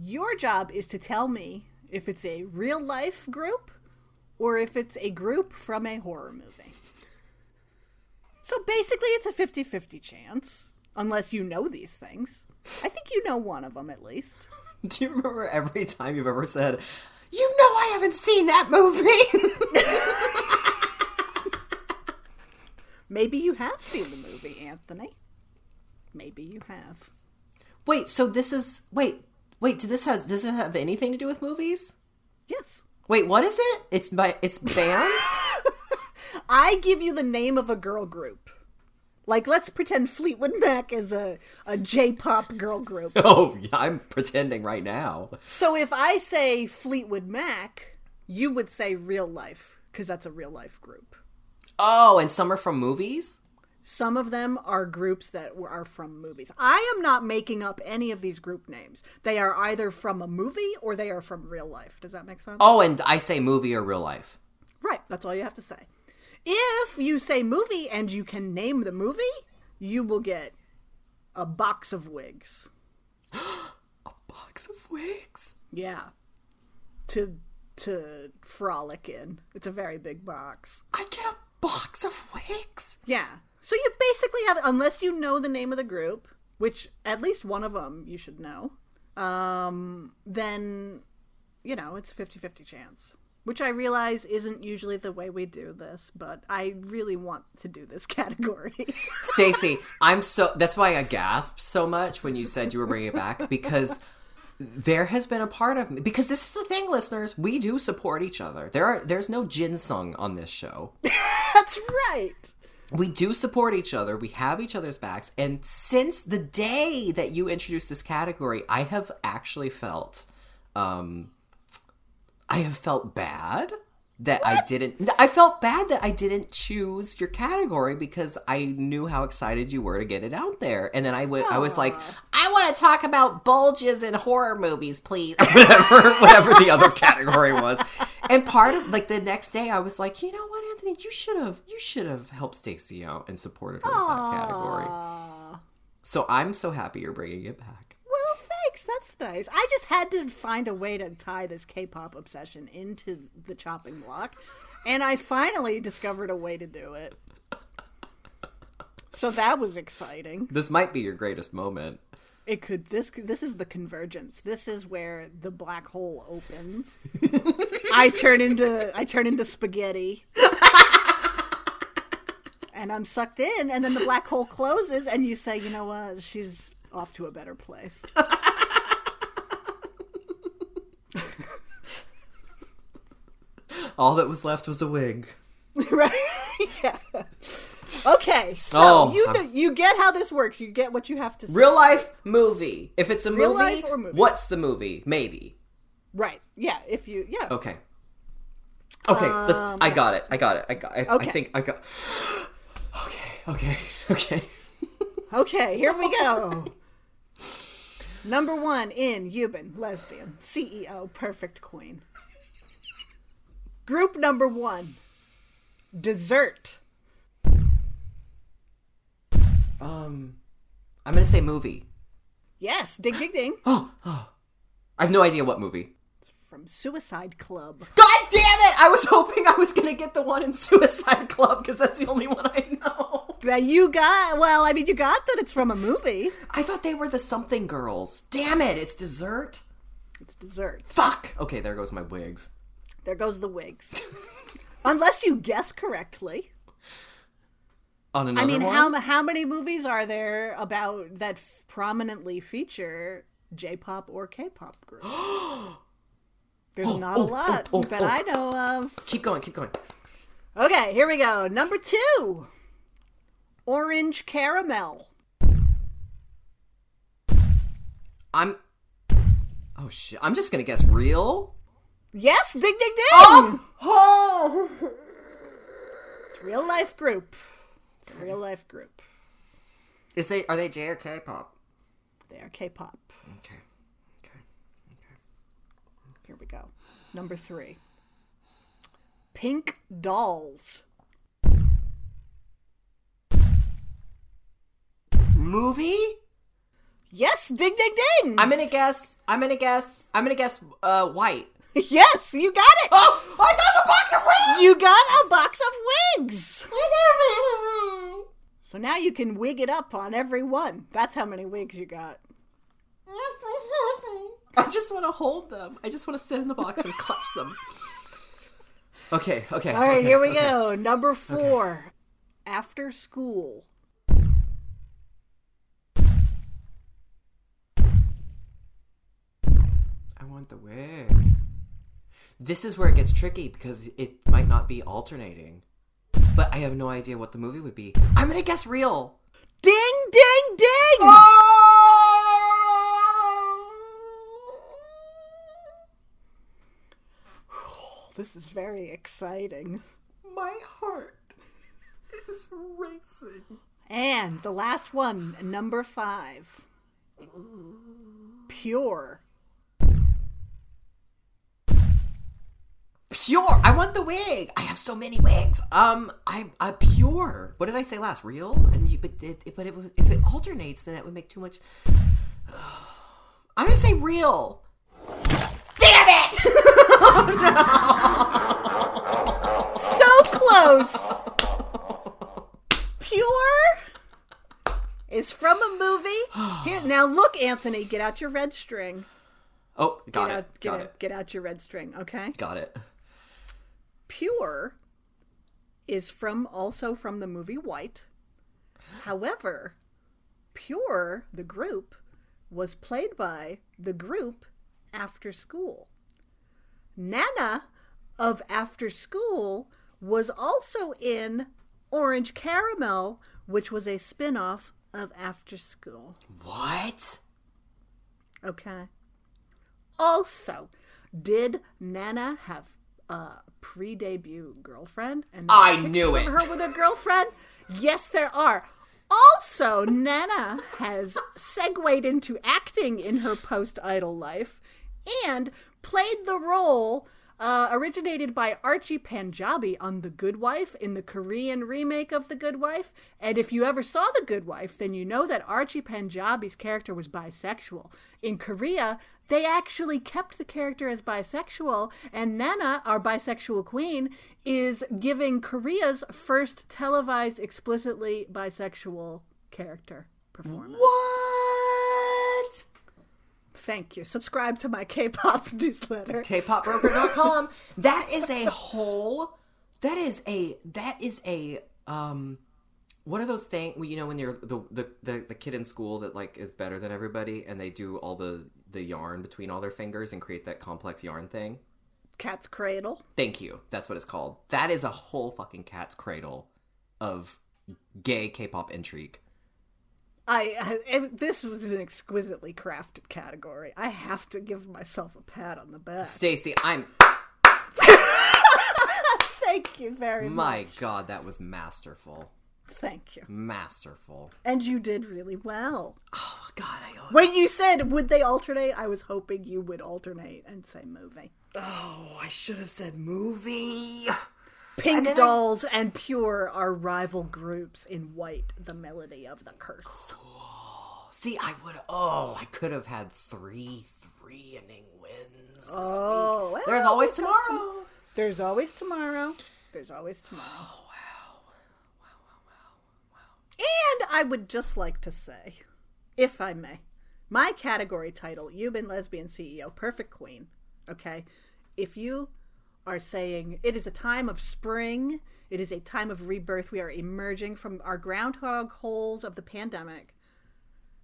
Your job is to tell me if it's a real life group or if it's a group from a horror movie. So basically, it's a 50 50 chance, unless you know these things. I think you know one of them at least. Do you remember every time you've ever said, you know I haven't seen that movie? Maybe you have seen the movie, Anthony. Maybe you have. wait, so this is, wait, wait, does this has, does it have anything to do with movies? Yes. Wait, what is it? It's by it's bands. I give you the name of a girl group. Like, let's pretend Fleetwood Mac is a, a J pop girl group. oh, yeah, I'm pretending right now. So if I say Fleetwood Mac, you would say real life, because that's a real life group. Oh, and some are from movies. Some of them are groups that are from movies. I am not making up any of these group names. They are either from a movie or they are from real life. Does that make sense? Oh, and I say movie or real life. Right, that's all you have to say. If you say movie and you can name the movie, you will get a box of wigs. A box of wigs. Yeah. To to frolic in. It's a very big box. I get a box of wigs. Yeah. So you basically have unless you know the name of the group, which at least one of them you should know. Um then you know, it's a 50-50 chance. Which I realize isn't usually the way we do this, but I really want to do this category. Stacie, I'm so that's why I gasped so much when you said you were bringing it back because there has been a part of me because this is the thing listeners, we do support each other. There are there's no Jinsung on this show. That's right. we do support each other. We have each other's backs. And since the day that you introduced this category, I have actually felt, um, I have felt bad that I didn't. I felt bad that I didn't choose your category because I knew how excited you were to get it out there. And then I wa- I was like, I want to talk about bulges in horror movies, please. whatever, whatever the other category was. and part of like the next day, I was like, you know what, Anthony, you should have you should have helped Stacie out and supported her with that category. So I'm so happy you're bringing it back. That's nice. I just had to find a way to tie this K-pop obsession into the chopping block, and I finally discovered a way to do it. So that was exciting. This might be your greatest moment. It could this this is the convergence. This is where the black hole opens. I turn into I turn into spaghetti. and I'm sucked in and then the black hole closes and you say, "You know what? She's off to a better place." All that was left was a wig. right? yeah. Okay, so Oh, you you get how this works. You get what you have to say. Real life movie. If it's a Real movie, life or movie? what's the movie? Maybe. Right. Yeah, if you yeah. Okay. Okay, let's. Um, I got it. I got it. I got. I, Okay. I think I got. Okay. Okay. Okay. Okay, here we go. Number one in Yubin, lesbian, CEO, perfect queen. Group number one, dessert. Um, I'm gonna say movie. Yes, ding ding ding. Oh, oh. I have no idea what movie. It's from Suicide Club. God damn it! I was hoping I was gonna get the one in Suicide Club because that's the only one I know. That you got, well, I mean, you got that it's from a movie. I thought they were the something girls. Damn it! It's dessert. It's dessert. Fuck. Okay, there goes my wigs. There goes the wigs. Unless you guess correctly. On another I mean, one. how how many movies are there about that f- prominently feature J-pop or K-pop groups? There's oh, not a oh, lot oh, oh, that oh. I know of. Keep going. Keep going. Okay, here we go. Number two, orange caramel. I'm. Oh shit! I'm just gonna guess real. Yes, ding ding ding. Oh. oh. It's real life group. It's a real life group. Is they are they J or K pop? They are K-pop. Okay. okay. Okay. Here we go. Number three, pink dolls. Movie? Yes, ding ding ding. I'm gonna guess. I'm gonna guess. I'm gonna guess. Uh, white. yes, you got it. Oh! I got the box of wigs. You got a box of wigs. So now you can wig it up on every one. That's how many wigs you got. I just want to hold them. I just want to sit in the box and clutch them. Okay. Okay. All right, okay, here we okay. go. Number four. After school. I want the wig. This is where it gets tricky because it might not be alternating. But I have no idea what the movie would be. I'm gonna guess real. Ding, ding, ding! This is very exciting. My heart is racing. And the last one, number five. Pure. Pure. I want the wig. I have so many wigs. Um, I'm uh, pure. What did I say last? Real? And you, but it, but it was, if it alternates, then it would make too much. I'm gonna say real. Damn it! No. So close! Pure is from a movie. Here, now look, Anthony, get out your red string. Oh, got Get it. out, get got out, it. get out your red string, okay? Got it. Pure is from also from the movie White. However, Pure, the group, was played by the group After School. Nana of After School was also in Orange Caramel, which was a spin off of After School. What? Okay. Also, did Nana have a pre-debut girlfriend? And I knew it. Her with a girlfriend? Yes, there are. Also, Nana has segued into acting in her post-idol life and played the role Uh, originated by Archie Panjabi on The Good Wife in the Korean remake of The Good Wife. And if you ever saw The Good Wife, then you know that Archie Panjabi's character was bisexual. In Korea, they actually kept the character as bisexual, and Nana, our bisexual queen, is giving Korea's first televised explicitly bisexual character performance. What? Thank you. Subscribe to my K-pop newsletter. kpopbroker.com that is a whole that is a that is a um one are those things you know when you're the, the the the kid in school that like is better than everybody and they do all the the yarn between all their fingers and create that complex yarn thing Cat's Cradle. thank you that's what it's called that is a whole fucking cat's cradle of gay k-pop intrigue I, I it- this was an exquisitely crafted category. I have to give myself a pat on the back. stacie i'm Thank you very my much. My god that was masterful Thank you. masterful And you did really well. oh god i When you said would they alternate, I was hoping you would alternate and say movie. oh i should have said movie Pink I- Dolls and Pure are rival groups in White, the melody of the curse. See, I would. Oh, I could have had three three inning wins. Oh, well, there's always we've tomorrow. There's always tomorrow. There's always tomorrow. Oh, And I would just like to say, if I may, my category title, Yubin lesbian CEO, perfect queen. Okay. If you are saying it is a time of spring, it is a time of rebirth, we are emerging from our groundhog holes of the pandemic.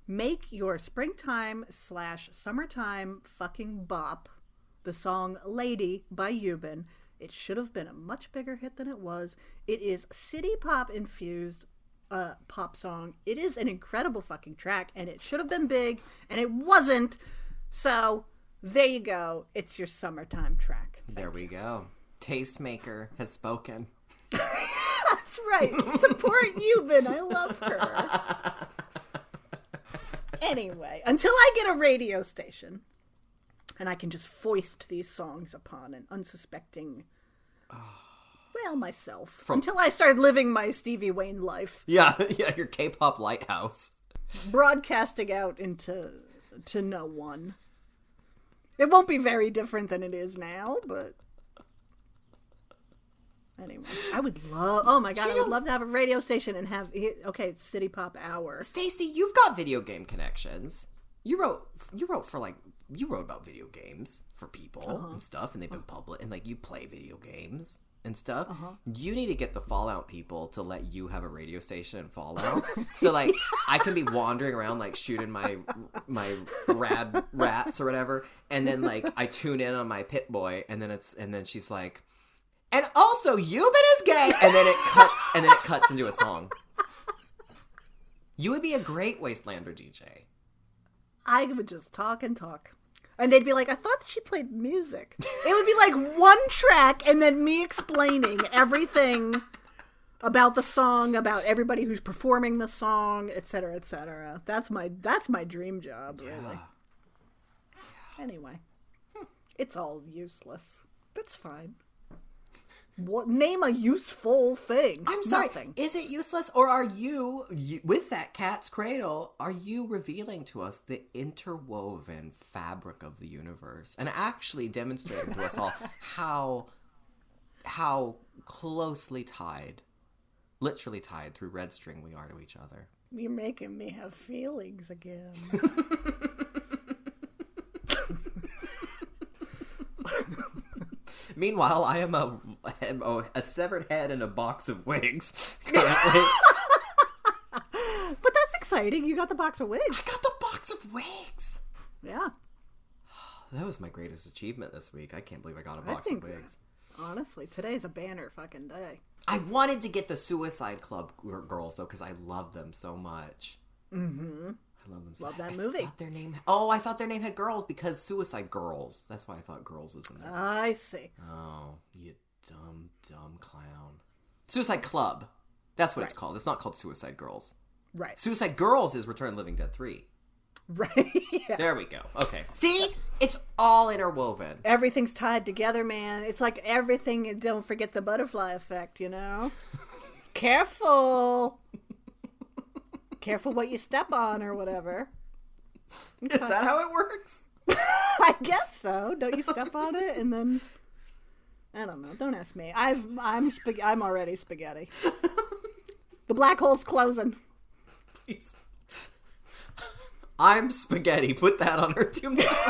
Make your springtime slash summertime fucking bop the song Lady by Yubin. It should have been a much bigger hit than it was. It is city pop infused uh, pop song. It is an incredible fucking track, and it should have been big, and it wasn't. So there you go. It's your summertime track. There we go. Tastemaker has spoken. That's right. Support Yubin. I love her. anyway, until I get a radio station and I can just foist these songs upon an unsuspecting, well, myself. until I started living my Stevie Wayne life, Yeah, yeah. Your K-pop lighthouse. broadcasting out into to no one. It won't be very different than it is now, but anyway, I would love. Oh my god, I would love to have a radio station and have. Okay, it's City Pop Hour. Stacie, you've got video game connections. You wrote. You wrote for like. You wrote about video games for people uh-huh. and stuff, and they've been public. And like you play video games and stuff. Uh-huh. You need to get the Fallout people to let you have a radio station in Fallout. so like I can be wandering around like shooting my my rad rats or whatever, and then like I tune in on my Pip-Boy, and then it's and then she's like. And also, Yubin is gay, and then it cuts, and then it cuts into a song. You would be a great Wastelander DJ. I would just talk and talk. And they'd be like, I thought she played music. It would be like one track and then me explaining everything about the song, about everybody who's performing the song, etc., etc. That's my that's my dream job, really. Anyway, hm. it's all useless. That's fine. What name a useful thing? I'm sorry. Nothing. Is it useless, or are you, you with that cat's cradle? Are you revealing to us the interwoven fabric of the universe, and actually demonstrating to us all how how closely tied, literally tied through red string we are to each other? You're making me have feelings again. Meanwhile, I am a a, severed head in a box of wigs. Currently, But that's exciting. You got the box of wigs. I got the box of wigs. Yeah. That was my greatest achievement this week. I can't believe I got a box of wigs. Honestly, today's a banner fucking day. I wanted to get the Suicide Club girls though because I love them so much. Mm-hmm. I love them. Love that I movie. Thought their name. Oh, I thought their name had girls because Suicide Girls. That's why I thought girls was in there. I see. oh, you dumb, dumb clown. Suicide Club. That's what it's called. It's not called Suicide Girls. Right. Suicide Girls is Return of Living Dead three. Right. yeah. There we go. Okay. See, It's all interwoven. Everything's tied together, man. It's like everything. Don't forget the butterfly effect, you know? Careful. Careful what you step on or whatever. Is that how it works? I guess so. Don't you step on it and then I don't know. Don't ask me. I've I'm spag- I'm already spaghetti. the black hole's closing. Please. I'm spaghetti. Put that on her tombstone.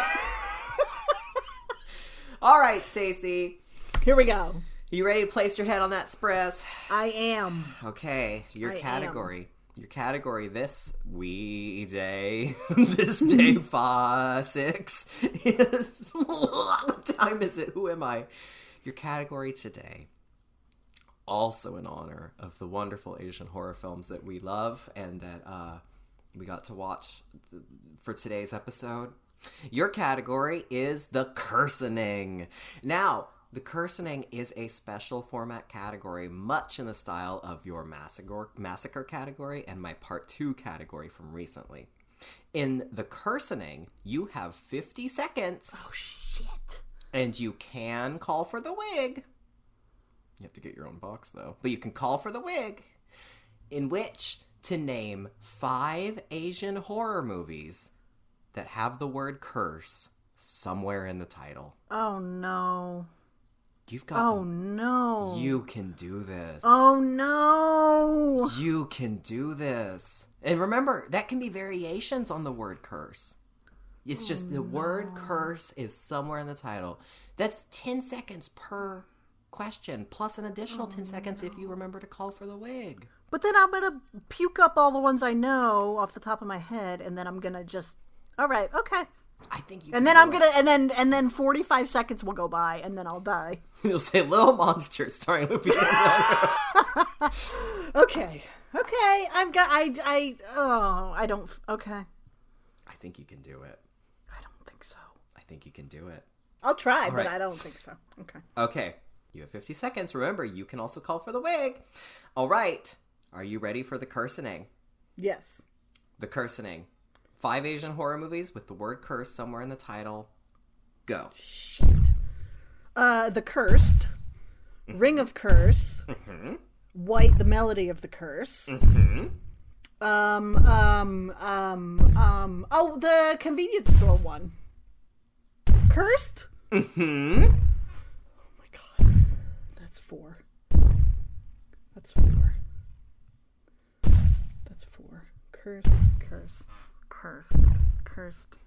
All right, Stacie. Here we go. You ready to place your head on that spress? I am. Okay, your I category. Your category this wee day, this day five six is what time is it? Who am I? Your category today, also in honor of the wonderful Asian horror films that we love and that uh, we got to watch th- for today's episode. Your category is the cursing. Now, the cursening is a special format category, much in the style of your massacre, massacre category and my part two category from recently. In the cursening, you have 50 seconds Oh shit. and you can call for the wig. You have to get your own box though. But you can call for the wig in which to name five Asian horror movies that have the word curse somewhere in the title. Oh no. You've got Oh no. you can do this. Oh no. You can do this. And remember, that can be variations on the word curse. It's oh, just the word curse is somewhere in the title. That's 10 seconds per question, plus an additional 10 seconds if you remember to call for the wig. But then I'm gonna puke up all the ones I know off the top of my head, and then I'm gonna just. All right, okay. I think you And can then do I'm it. gonna, and then and then 45 seconds will go by, and then I'll die. You'll say Little Monster starring Lupita Nyong'o. Okay, okay. I'm got. I I oh I don't. Okay, I think you can do it. I don't think so. I think you can do it. I'll try, but right. I don't think so. Okay. Okay, you have 50 seconds. Remember, you can also call for the wig. All right, are you ready for the cursening? Yes. The Cursening. Five Asian horror movies with the word curse somewhere in the title. Go. Shit. Uh, the cursed, Ring of Curse, White, the melody of the curse. Um, um, um, um. Oh, the convenience store one. Cursed. Hmm? Oh my god, that's four. That's four. That's four. Curse, curse, curse, cursed,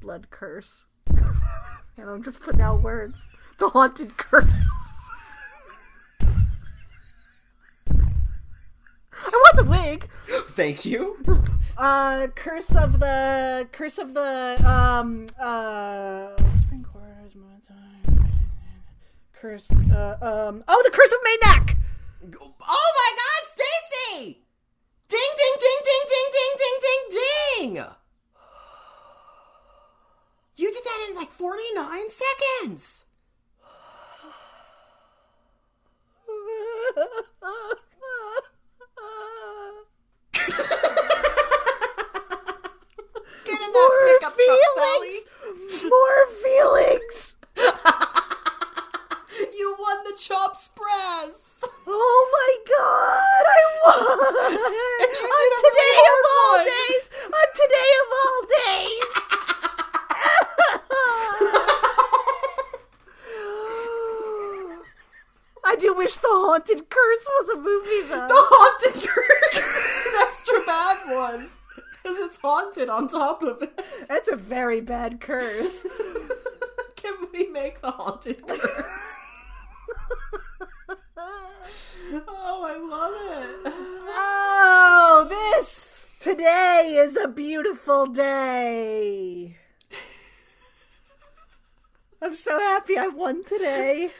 blood curse. and I'm just putting out words. The haunted curse. I want the wig. Thank you. Uh, curse of the curse of the um uh spring quarters curse uh um oh the curse of Mae Nak. Oh my god, Stacie! Ding, ding, ding, ding, ding, ding, ding, ding, ding! You did that in like 49 seconds! Get in that More pickup truck, Sally! feelings. More feelings. You won the chop spress! Oh my god, I won! And you On a today really of all one. days! On today of all days! I do wish the haunted curse was a movie though. The haunted curse! It's an extra bad one! Because it's haunted on top of it. That's a very bad curse. Can we make the haunted curse? Oh, I love it. Oh, this today is a beautiful day. I'm so happy I won today.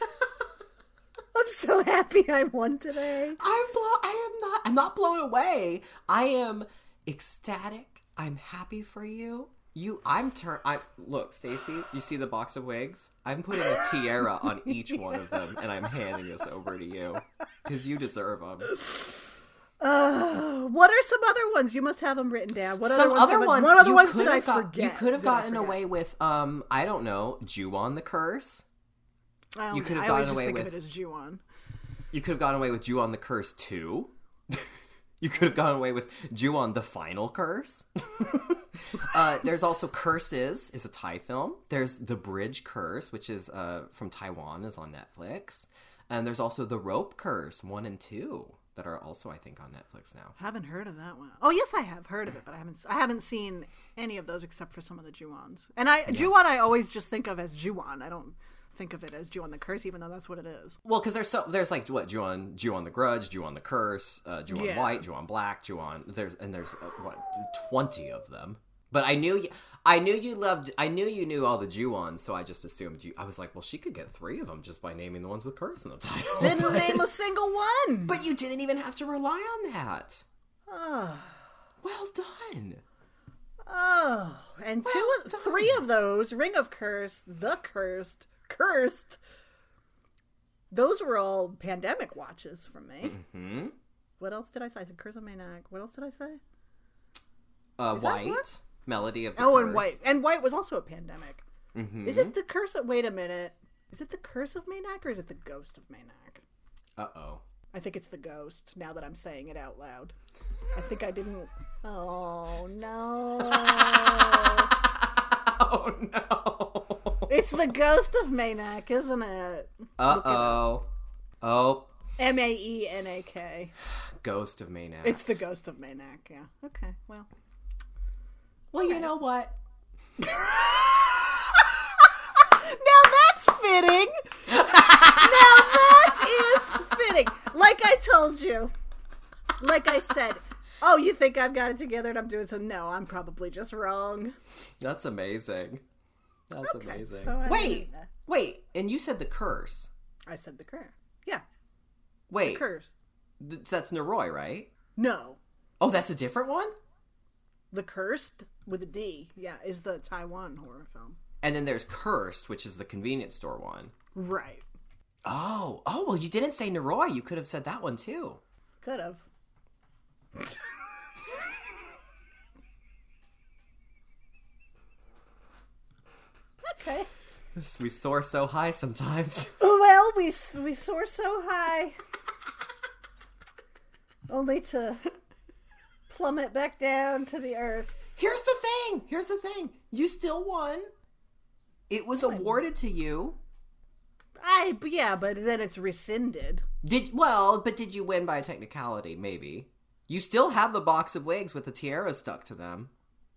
I'm so happy I won today. I'm blown. I am not. I'm not blown away. I am ecstatic. I'm happy for you. You. I'm turn. I look, Stacie. You see the box of wigs? I'm putting a tiara on each one of them, and I'm handing this over to you because you deserve them. Uh, what are some other ones? You must have them written down. What Some other ones? other ones. What other ones did I got- forget? You could have gotten away with, um, I don't know, Ju-on the curse. I don't you know. could have I always gotten away think with- of it as Ju-on. You could have gotten away with Ju-on the curse too. you could have gone away with Ju-on the final curse. uh, there's also Curses is a Thai film. There's The Bridge Curse, which is uh, from Taiwan, is on Netflix. And there's also The Rope Curse one and two that are also I think on Netflix now. Haven't heard of that one. Oh yes, I have heard of it, but I haven't. I haven't seen any of those except for some of the Ju-ons. And I Ju-on, I always just think of as Ju-on. I don't think of it as Ju-on the Curse, even though that's what it is. Well, because there's so there's like what Ju-on Jew on the Grudge, Ju-on the Curse, uh, Ju-on Yeah. White, Ju-on Black, Ju-on there's and there's uh, what twenty of them. But I knew you, I knew you loved, I knew you knew all the Ju-ons, so I just assumed you. I was like, well, she could get three of them just by naming the ones with curse in the title. Didn't but, name a single one. but you didn't even have to rely on that. oh, Well done. oh, and two, Well of three of those, Ring of Curse, The Cursed, Cursed. Those were all pandemic watches from me. Hmm. What else did I say? I said Curse of Mae Nak. What else did I say? Uh, White melody of the Oh, curse. and White. And White was also a pandemic. Mhm. Is it the curse of. Wait a minute. Is it the curse of Mae Nak or is it the ghost of Mae Nak? Uh oh. I think it's the ghost now that I'm saying it out loud. I think I didn't. Oh, no. Oh no. It's the ghost of Mae Nak, isn't it? Uh oh. Oh, M A E N A K. Ghost of Mae Nak. It's the ghost of Mae Nak, yeah. Okay, well. well, you know what? Now that's fitting. now that is fitting. Like I told you. Like I said. Oh, you think I've got it together and I'm doing so? No, I'm probably just wrong. That's amazing. That's Okay, amazing. so I wait, mean, uh, wait, and you said the curse. I said the curse. Yeah, Wait, curse. th- that's Noroi, right? No, Oh, that's a different one. the cursed with a D. Yeah, is the Taiwan horror film. And then there's Cursed, which is the convenience store one. Right. Oh, oh, well, you didn't say Noroi. You could have said that one too. Could have. okay. We soar so high sometimes. Well, we we soar so high, only to plummet back down to the earth. Here's the thing. Here's the thing. You still won. It was awarded to you. I yeah, but then it's rescinded. Did well, but did you win by a technicality? Maybe. You still have the box of wigs with the tiara stuck to them.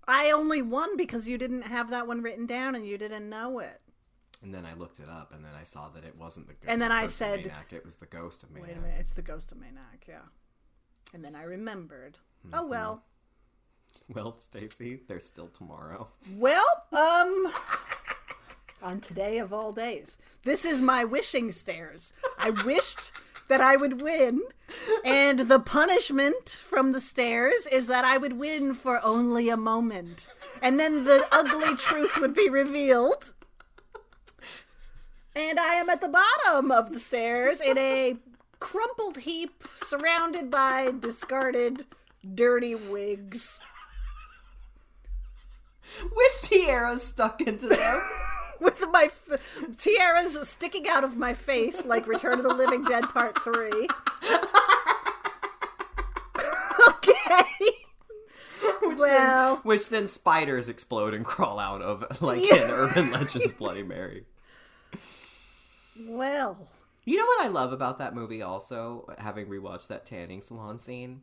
I only won because you didn't have that one written down and you didn't know it. And then I looked it up, and then I saw that it wasn't the. Ghost And then I said- it was the ghost of Mae Nak. Wait a minute, it's the ghost of Mae Nak, yeah. And then I remembered. Oh well. Well, Stacie, there's still tomorrow. Well, um on today of all days. This is my wishing stairs. I wished that I would win, and the punishment from the stairs is that I would win for only a moment. And then the ugly truth would be revealed. And I am at the bottom of the stairs in a crumpled heap surrounded by discarded dirty wigs. With tiaras stuck into them. with my f- tiaras sticking out of my face like Return of the Living Dead Part 3. okay. well, Which then spiders explode and crawl out of, like in Urban Legends Bloody Mary. well. You know what I love about that movie also, having rewatched that tanning salon scene?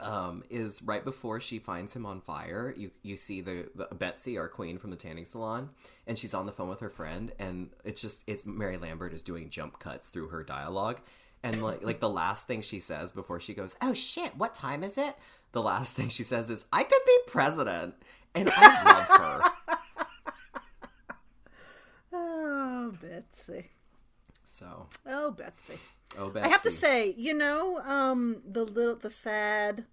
Um, is right before she finds him on fire, you you see the, the Betsy, our queen from the tanning salon, and she's on the phone with her friend, and it's just it's Mary Lambert is doing jump cuts through her dialogue, and like like the last thing she says before she goes, "Oh shit, what time is it?" The last thing she says is, "I could be president," and I love her. Oh, Betsy. So, Oh, Betsy. Oh, Betsy. I have to say, you know, um, the little, the sad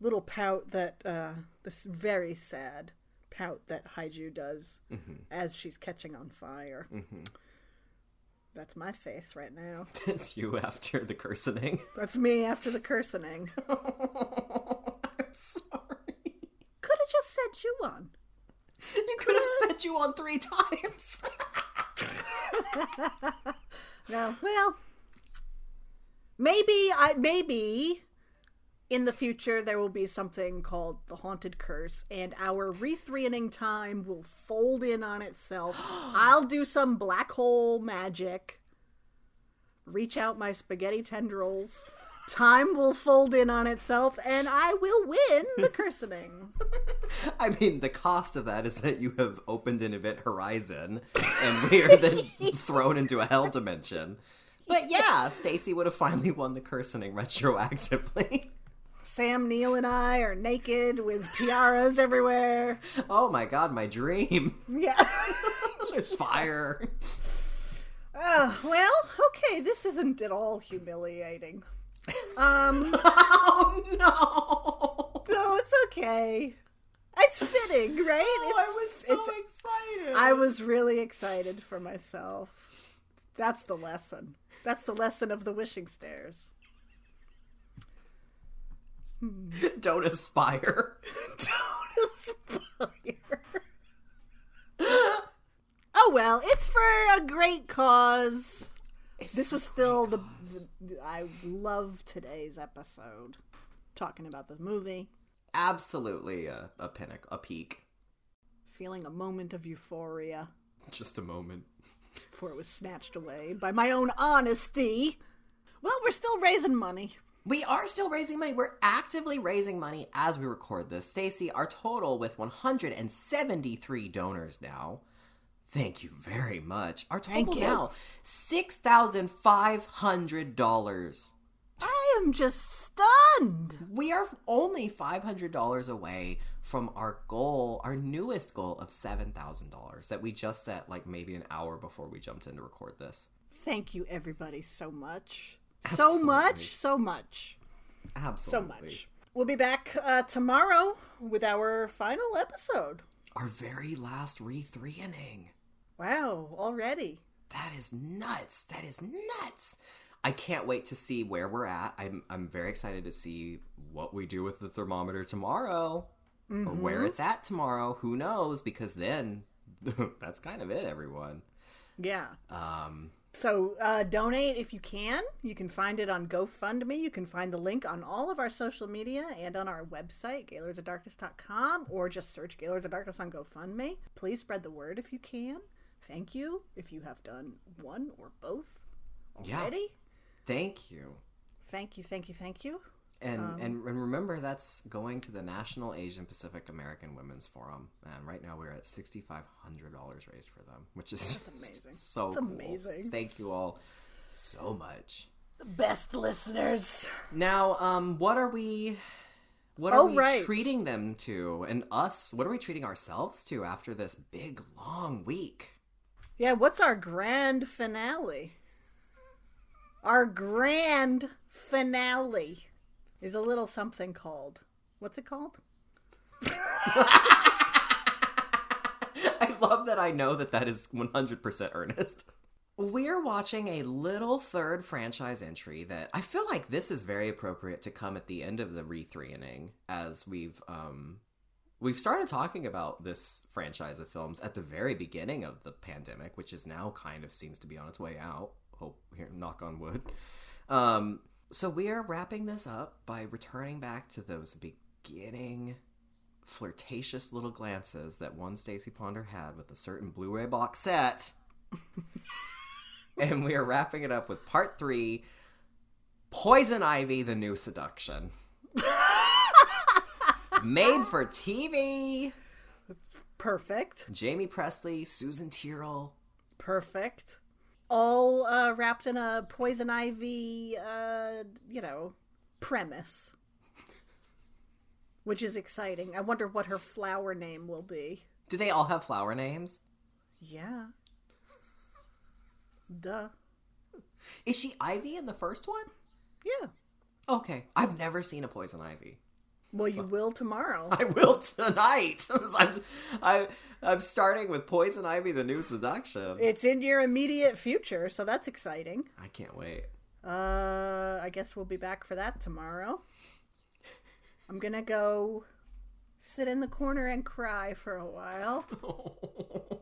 little pout that, uh, this very sad pout that Haiju does Mm-hmm. as she's catching on fire. That's my face right now. That's you after the cursing. That's me after the cursing. I'm sorry. Could have just said Ju-on. You could have said Ju-on three times. No, well, maybe I maybe in the future there will be something called the haunted curse, and our rethreaning time will fold in on itself. I'll do some black hole magic. Reach out my spaghetti tendrils. Time will fold in on itself, and I will win the cursing. I mean, the cost of that is that you have opened an event horizon, and we are then thrown into a hell dimension. But yeah, Stacie would have finally won the cursing retroactively. Sam Neill and I are naked with tiaras everywhere. Oh my god, my dream! Yeah. There's fire. Oh, well, okay, this isn't at all humiliating. Um, Oh no! no, it's okay. It's fitting, right? Oh, I It's- was so it's- excited. I was really excited for myself. That's the lesson. That's the lesson of the wishing stairs. Don't aspire. Don't aspire. oh well, it's for a great cause. This was still the, the. I love today's episode, talking about the movie, Absolutely a, a pinnacle, a peak. feeling a moment of euphoria Just a moment. Before it was snatched away by my own honesty. Well, we're still raising money. We are still raising money. We're actively raising money as we record this. Stacie, our total with 173 donors now. Thank you very much. Our total now $6,500. I am just stunned. We are only $500 away from our goal, our newest goal of $7,000 that we just set like maybe an hour before we jumped in to record this. Thank you, everybody, so much. So much, so much, Absolutely. so much. We'll be back uh, tomorrow with our final episode. Our very last re-three inning. Wow, already. That is nuts. That is nuts. I can't wait to see where we're at. I'm I'm very excited to see what we do with the thermometer tomorrow. Or where it's at tomorrow. Who knows? Because then that's kind of it, everyone. Yeah. Um So uh, donate if you can. You can find it on GoFundMe. You can find the link on all of our social media and on our website, GaylordsOfDarkness.com, or just search Gaylords of Darkness on GoFundMe. Please spread the word if you can. Thank you if you have done one or both yeah. Thank you. Thank you, thank you, thank you. And, Um, and and remember that's going to the National Asian Pacific American Women's Forum. And right now we're at sixty five hundred dollars raised for them, which is amazing. so cool. amazing. Thank you all so much. The best listeners. Now, um, what are we? What are Oh, we right. treating them to, and us? What are we treating ourselves to after this big long week? Yeah, what's our grand finale? Our grand finale is a little something called. What's it called? I love that I know that that is one hundred percent earnest. We're watching a little third franchise entry that I feel like this is very appropriate to come at the end of the re three inning, as we've um we've started talking about this franchise of films at the very beginning of the pandemic, which is now kind of seems to be on its way out. Hope here, knock on wood. Um, so we are wrapping this up by returning back to those beginning flirtatious little glances that one Stacie Ponder had with a certain Blu-ray box set. and we are wrapping it up with part three Poison Ivy, the New Seduction. Made for TV. Perfect. Jaime Pressly, Susan Tyrrell. Perfect. All uh, wrapped in a poison ivy, uh, you know, premise. Which is exciting. I wonder what her flower name will be. Do they all have flower names? Yeah. Duh. Is she Ivy in the first one? Yeah. Okay. I've never seen a Poison Ivy. Well, you will tomorrow. I will tonight. I'm, I, I'm starting with Poison Ivy, the new seduction. It's in your immediate future, so that's exciting. I can't wait. Uh, I guess we'll be back for that tomorrow. I'm gonna go sit in the corner and cry for a while.